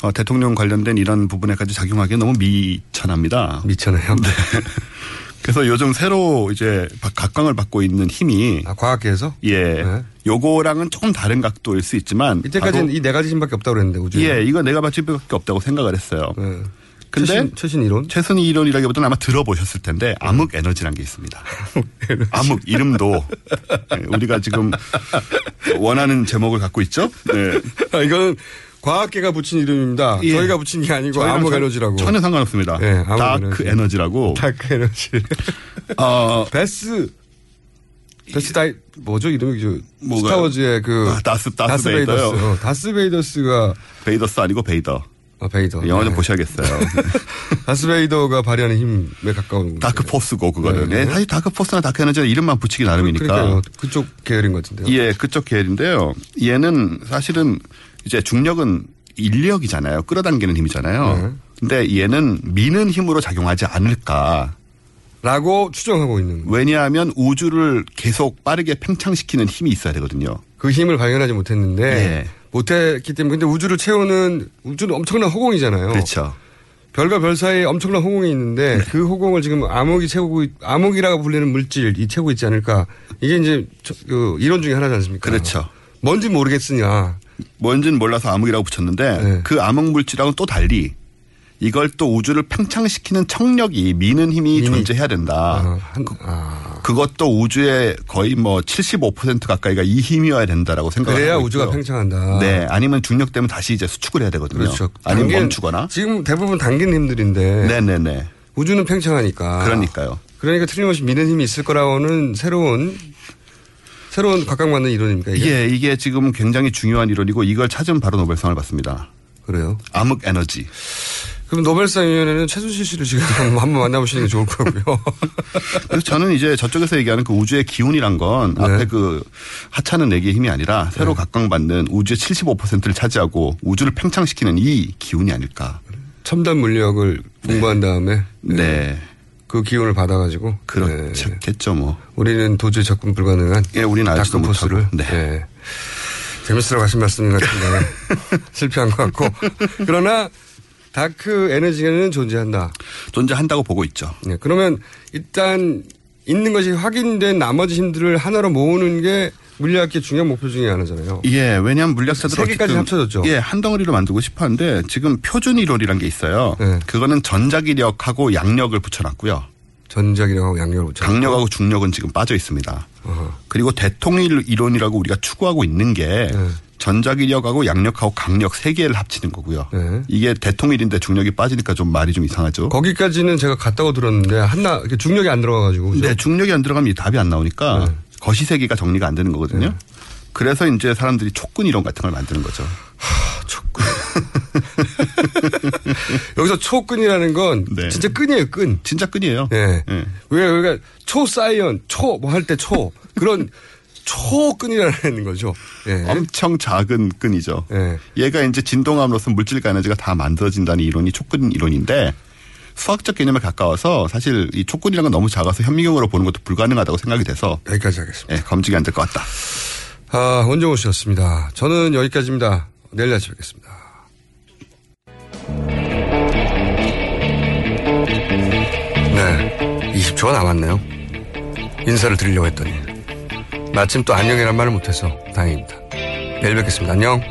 어, 대통령 관련된 이런 부분에까지 작용하기에 너무 미천합니다. 미천해요? 네. 그래서 요즘 새로 이제 바- 각광을 받고 있는 힘이 아, 과학계에서? 예, 네. 요거랑은 조금 다른 각도일 수 있지만 이때까지는 이 네 가지 힘밖에 없다고 그랬는데 우주에. 예, 이거 내가 받지밖에 없다고 생각을 했어요. 네. 근데 최신, 최신 이론? 최순위 이론이라기보다는 아마 들어보셨을 텐데 암흑 에너지라는 게 있습니다. 암흑 이름도 네, 우리가 지금 원하는 제목을 갖고 있죠. 네. 아, 이거는 과학계가 붙인 이름입니다. 예. 저희가 붙인 게 아니고 암흑 전- 에너지라고. 전혀 상관없습니다. 예, dark energy. 에너지라고. dark energy. 어, 베스. 베스 다이 뭐죠 이름이 저 뭐가요? 스타워즈의 그 아, 다스- 다스 베이더요? 베이더스. 어, 다스 베이더스가 베이더스 아니고 베이더. 아 베이더. 영화 좀 네. 보셔야겠어요. 다스 베이더가 발휘하는 힘에 가까운 dark force고 그거는. 네. 예, 사실 dark force나 dark energy는 이름만 붙이기 나름이니까. 그러니까요. 그쪽 계열인 것 같은데요. 예, 그쪽 계열인데요. 얘는 사실은 이제 중력은 인력이잖아요. 끌어당기는 힘이잖아요. 네. 근데 얘는 미는 힘으로 작용하지 않을까. 라고 추정하고 있는 거예요. 왜냐하면 우주를 계속 빠르게 팽창시키는 힘이 있어야 되거든요. 그 힘을 발견하지 못했는데 예. 못했기 때문에 근데 우주를 채우는 우주는 엄청난 허공이잖아요. 그렇죠. 별과 별 사이에 엄청난 허공이 있는데 그 허공을 지금 암흑이 채우고 있- 암흑이라고 불리는 물질이 채우고 있지 않을까. 이게 이제 저- 그 이론 중에 하나지 않습니까? 그렇죠. 뭔지 모르겠으냐. 뭔지는 몰라서 암흑이라고 붙였는데 네. 그 암흑 물질하고는 또 달리 이걸 또 우주를 팽창시키는 청력이 미는 힘이 존재해야 된다. 아, 한- 아. 그것도 우주의 거의 뭐 75% 가까이가 이 힘이어야 된다라고 생각을 그래야 우주가 있고요. 팽창한다. 네, 아니면 중력 때문에 다시 이제 수축을 해야 되거든요. 그렇죠. 아니면 당긴- 멈추거나. 지금 대부분 당긴 힘들인데 네네네. 우주는 팽창하니까. 그러니까요. 그러니까 틀림없이 미는 힘이 있을 거라고는 새로운 새로운 각광받는 이론입니까? 이게? 이게 이게 지금 굉장히 중요한 이론이고 이걸 찾으면 바로 노벨상을 받습니다. 그래요? 암흑 에너지. 그럼 노벨상위원회는 최순실 씨를 지금 한번 만나보시는 게 좋을 거고요. 그래서 저는 이제 저쪽에서 얘기하는 그 우주의 기운이란 건 네. 앞에 그 하찮은 내기의 힘이 아니라 새로 각광받는 우주의 75%를 차지하고 우주를 팽창시키는 이 기운이 아닐까. 첨단 물리학을 공부한 다음에 네. 그 기운을 받아가지고 그렇겠죠 뭐. 우리는 도저히 접근 불가능한 예, 우리는 알지도 못하고. 네. 예. 재밌으라고 하신 말씀 같은데 실패한 것 같고 그러나 다크 에너지는 존재한다. 존재한다고 보고 있죠. 네, 그러면 일단 있는 것이 확인된 나머지 힘들을 하나로 모으는 게 물리학계 중요한 목표 중에 하나잖아요. 예, 왜냐하면 물리학자들 세 개까지 합쳐졌죠. 예, 한 덩어리로 만들고 싶어 하는데 지금 표준 이론이라는 게 있어요. 네. 그거는 전자기력하고 양력을 붙여놨고요. 전자기력하고 양력을 붙여. 강력하고 중력은 지금 빠져 있습니다. 그리고 대통일 이론이라고 우리가 추구하고 있는 게 네. 전자기력하고 양력하고 강력 세 개를 합치는 거고요. 네. 이게 대통일인데 중력이 빠지니까 좀 말이 좀 이상하죠. 거기까지는 제가 갔다고 들었는데 이렇게 중력이 안 들어가가지고 그죠? 네, 중력이 안 들어가면 이 답이 안 나오니까 네. 거시세기가 정리가 안 되는 거거든요. 그래서 이제 사람들이 촉근 이론 같은 걸 만드는 거죠. 여기서 초끈이라는 건 네. 진짜 끈이에요, 끈. 진짜 끈이에요. 예. 왜 우리가 초사이언, 초 뭐 할 때 초 그런 초끈이라는 거죠. 예. 엄청 작은 끈이죠. 예. 얘가 이제 진동함으로써 물질과 에너지가 다 만들어진다는 이론이 촉근 이론인데 수학적 개념에 가까워서 사실 이 촉근이라는 건 너무 작아서 현미경으로 보는 것도 불가능하다고 생각이 돼서 여기까지 하겠습니다. 예, 검증이 안 될 것 같다. 아, 원정호 씨였습니다. 저는 여기까지입니다. 내일 다시 뵙겠습니다. 네. 20초가 남았네요. 인사를 드리려고 했더니. 마침 또 안녕이란 말을 못해서 다행입니다. 내일 뵙겠습니다. 안녕.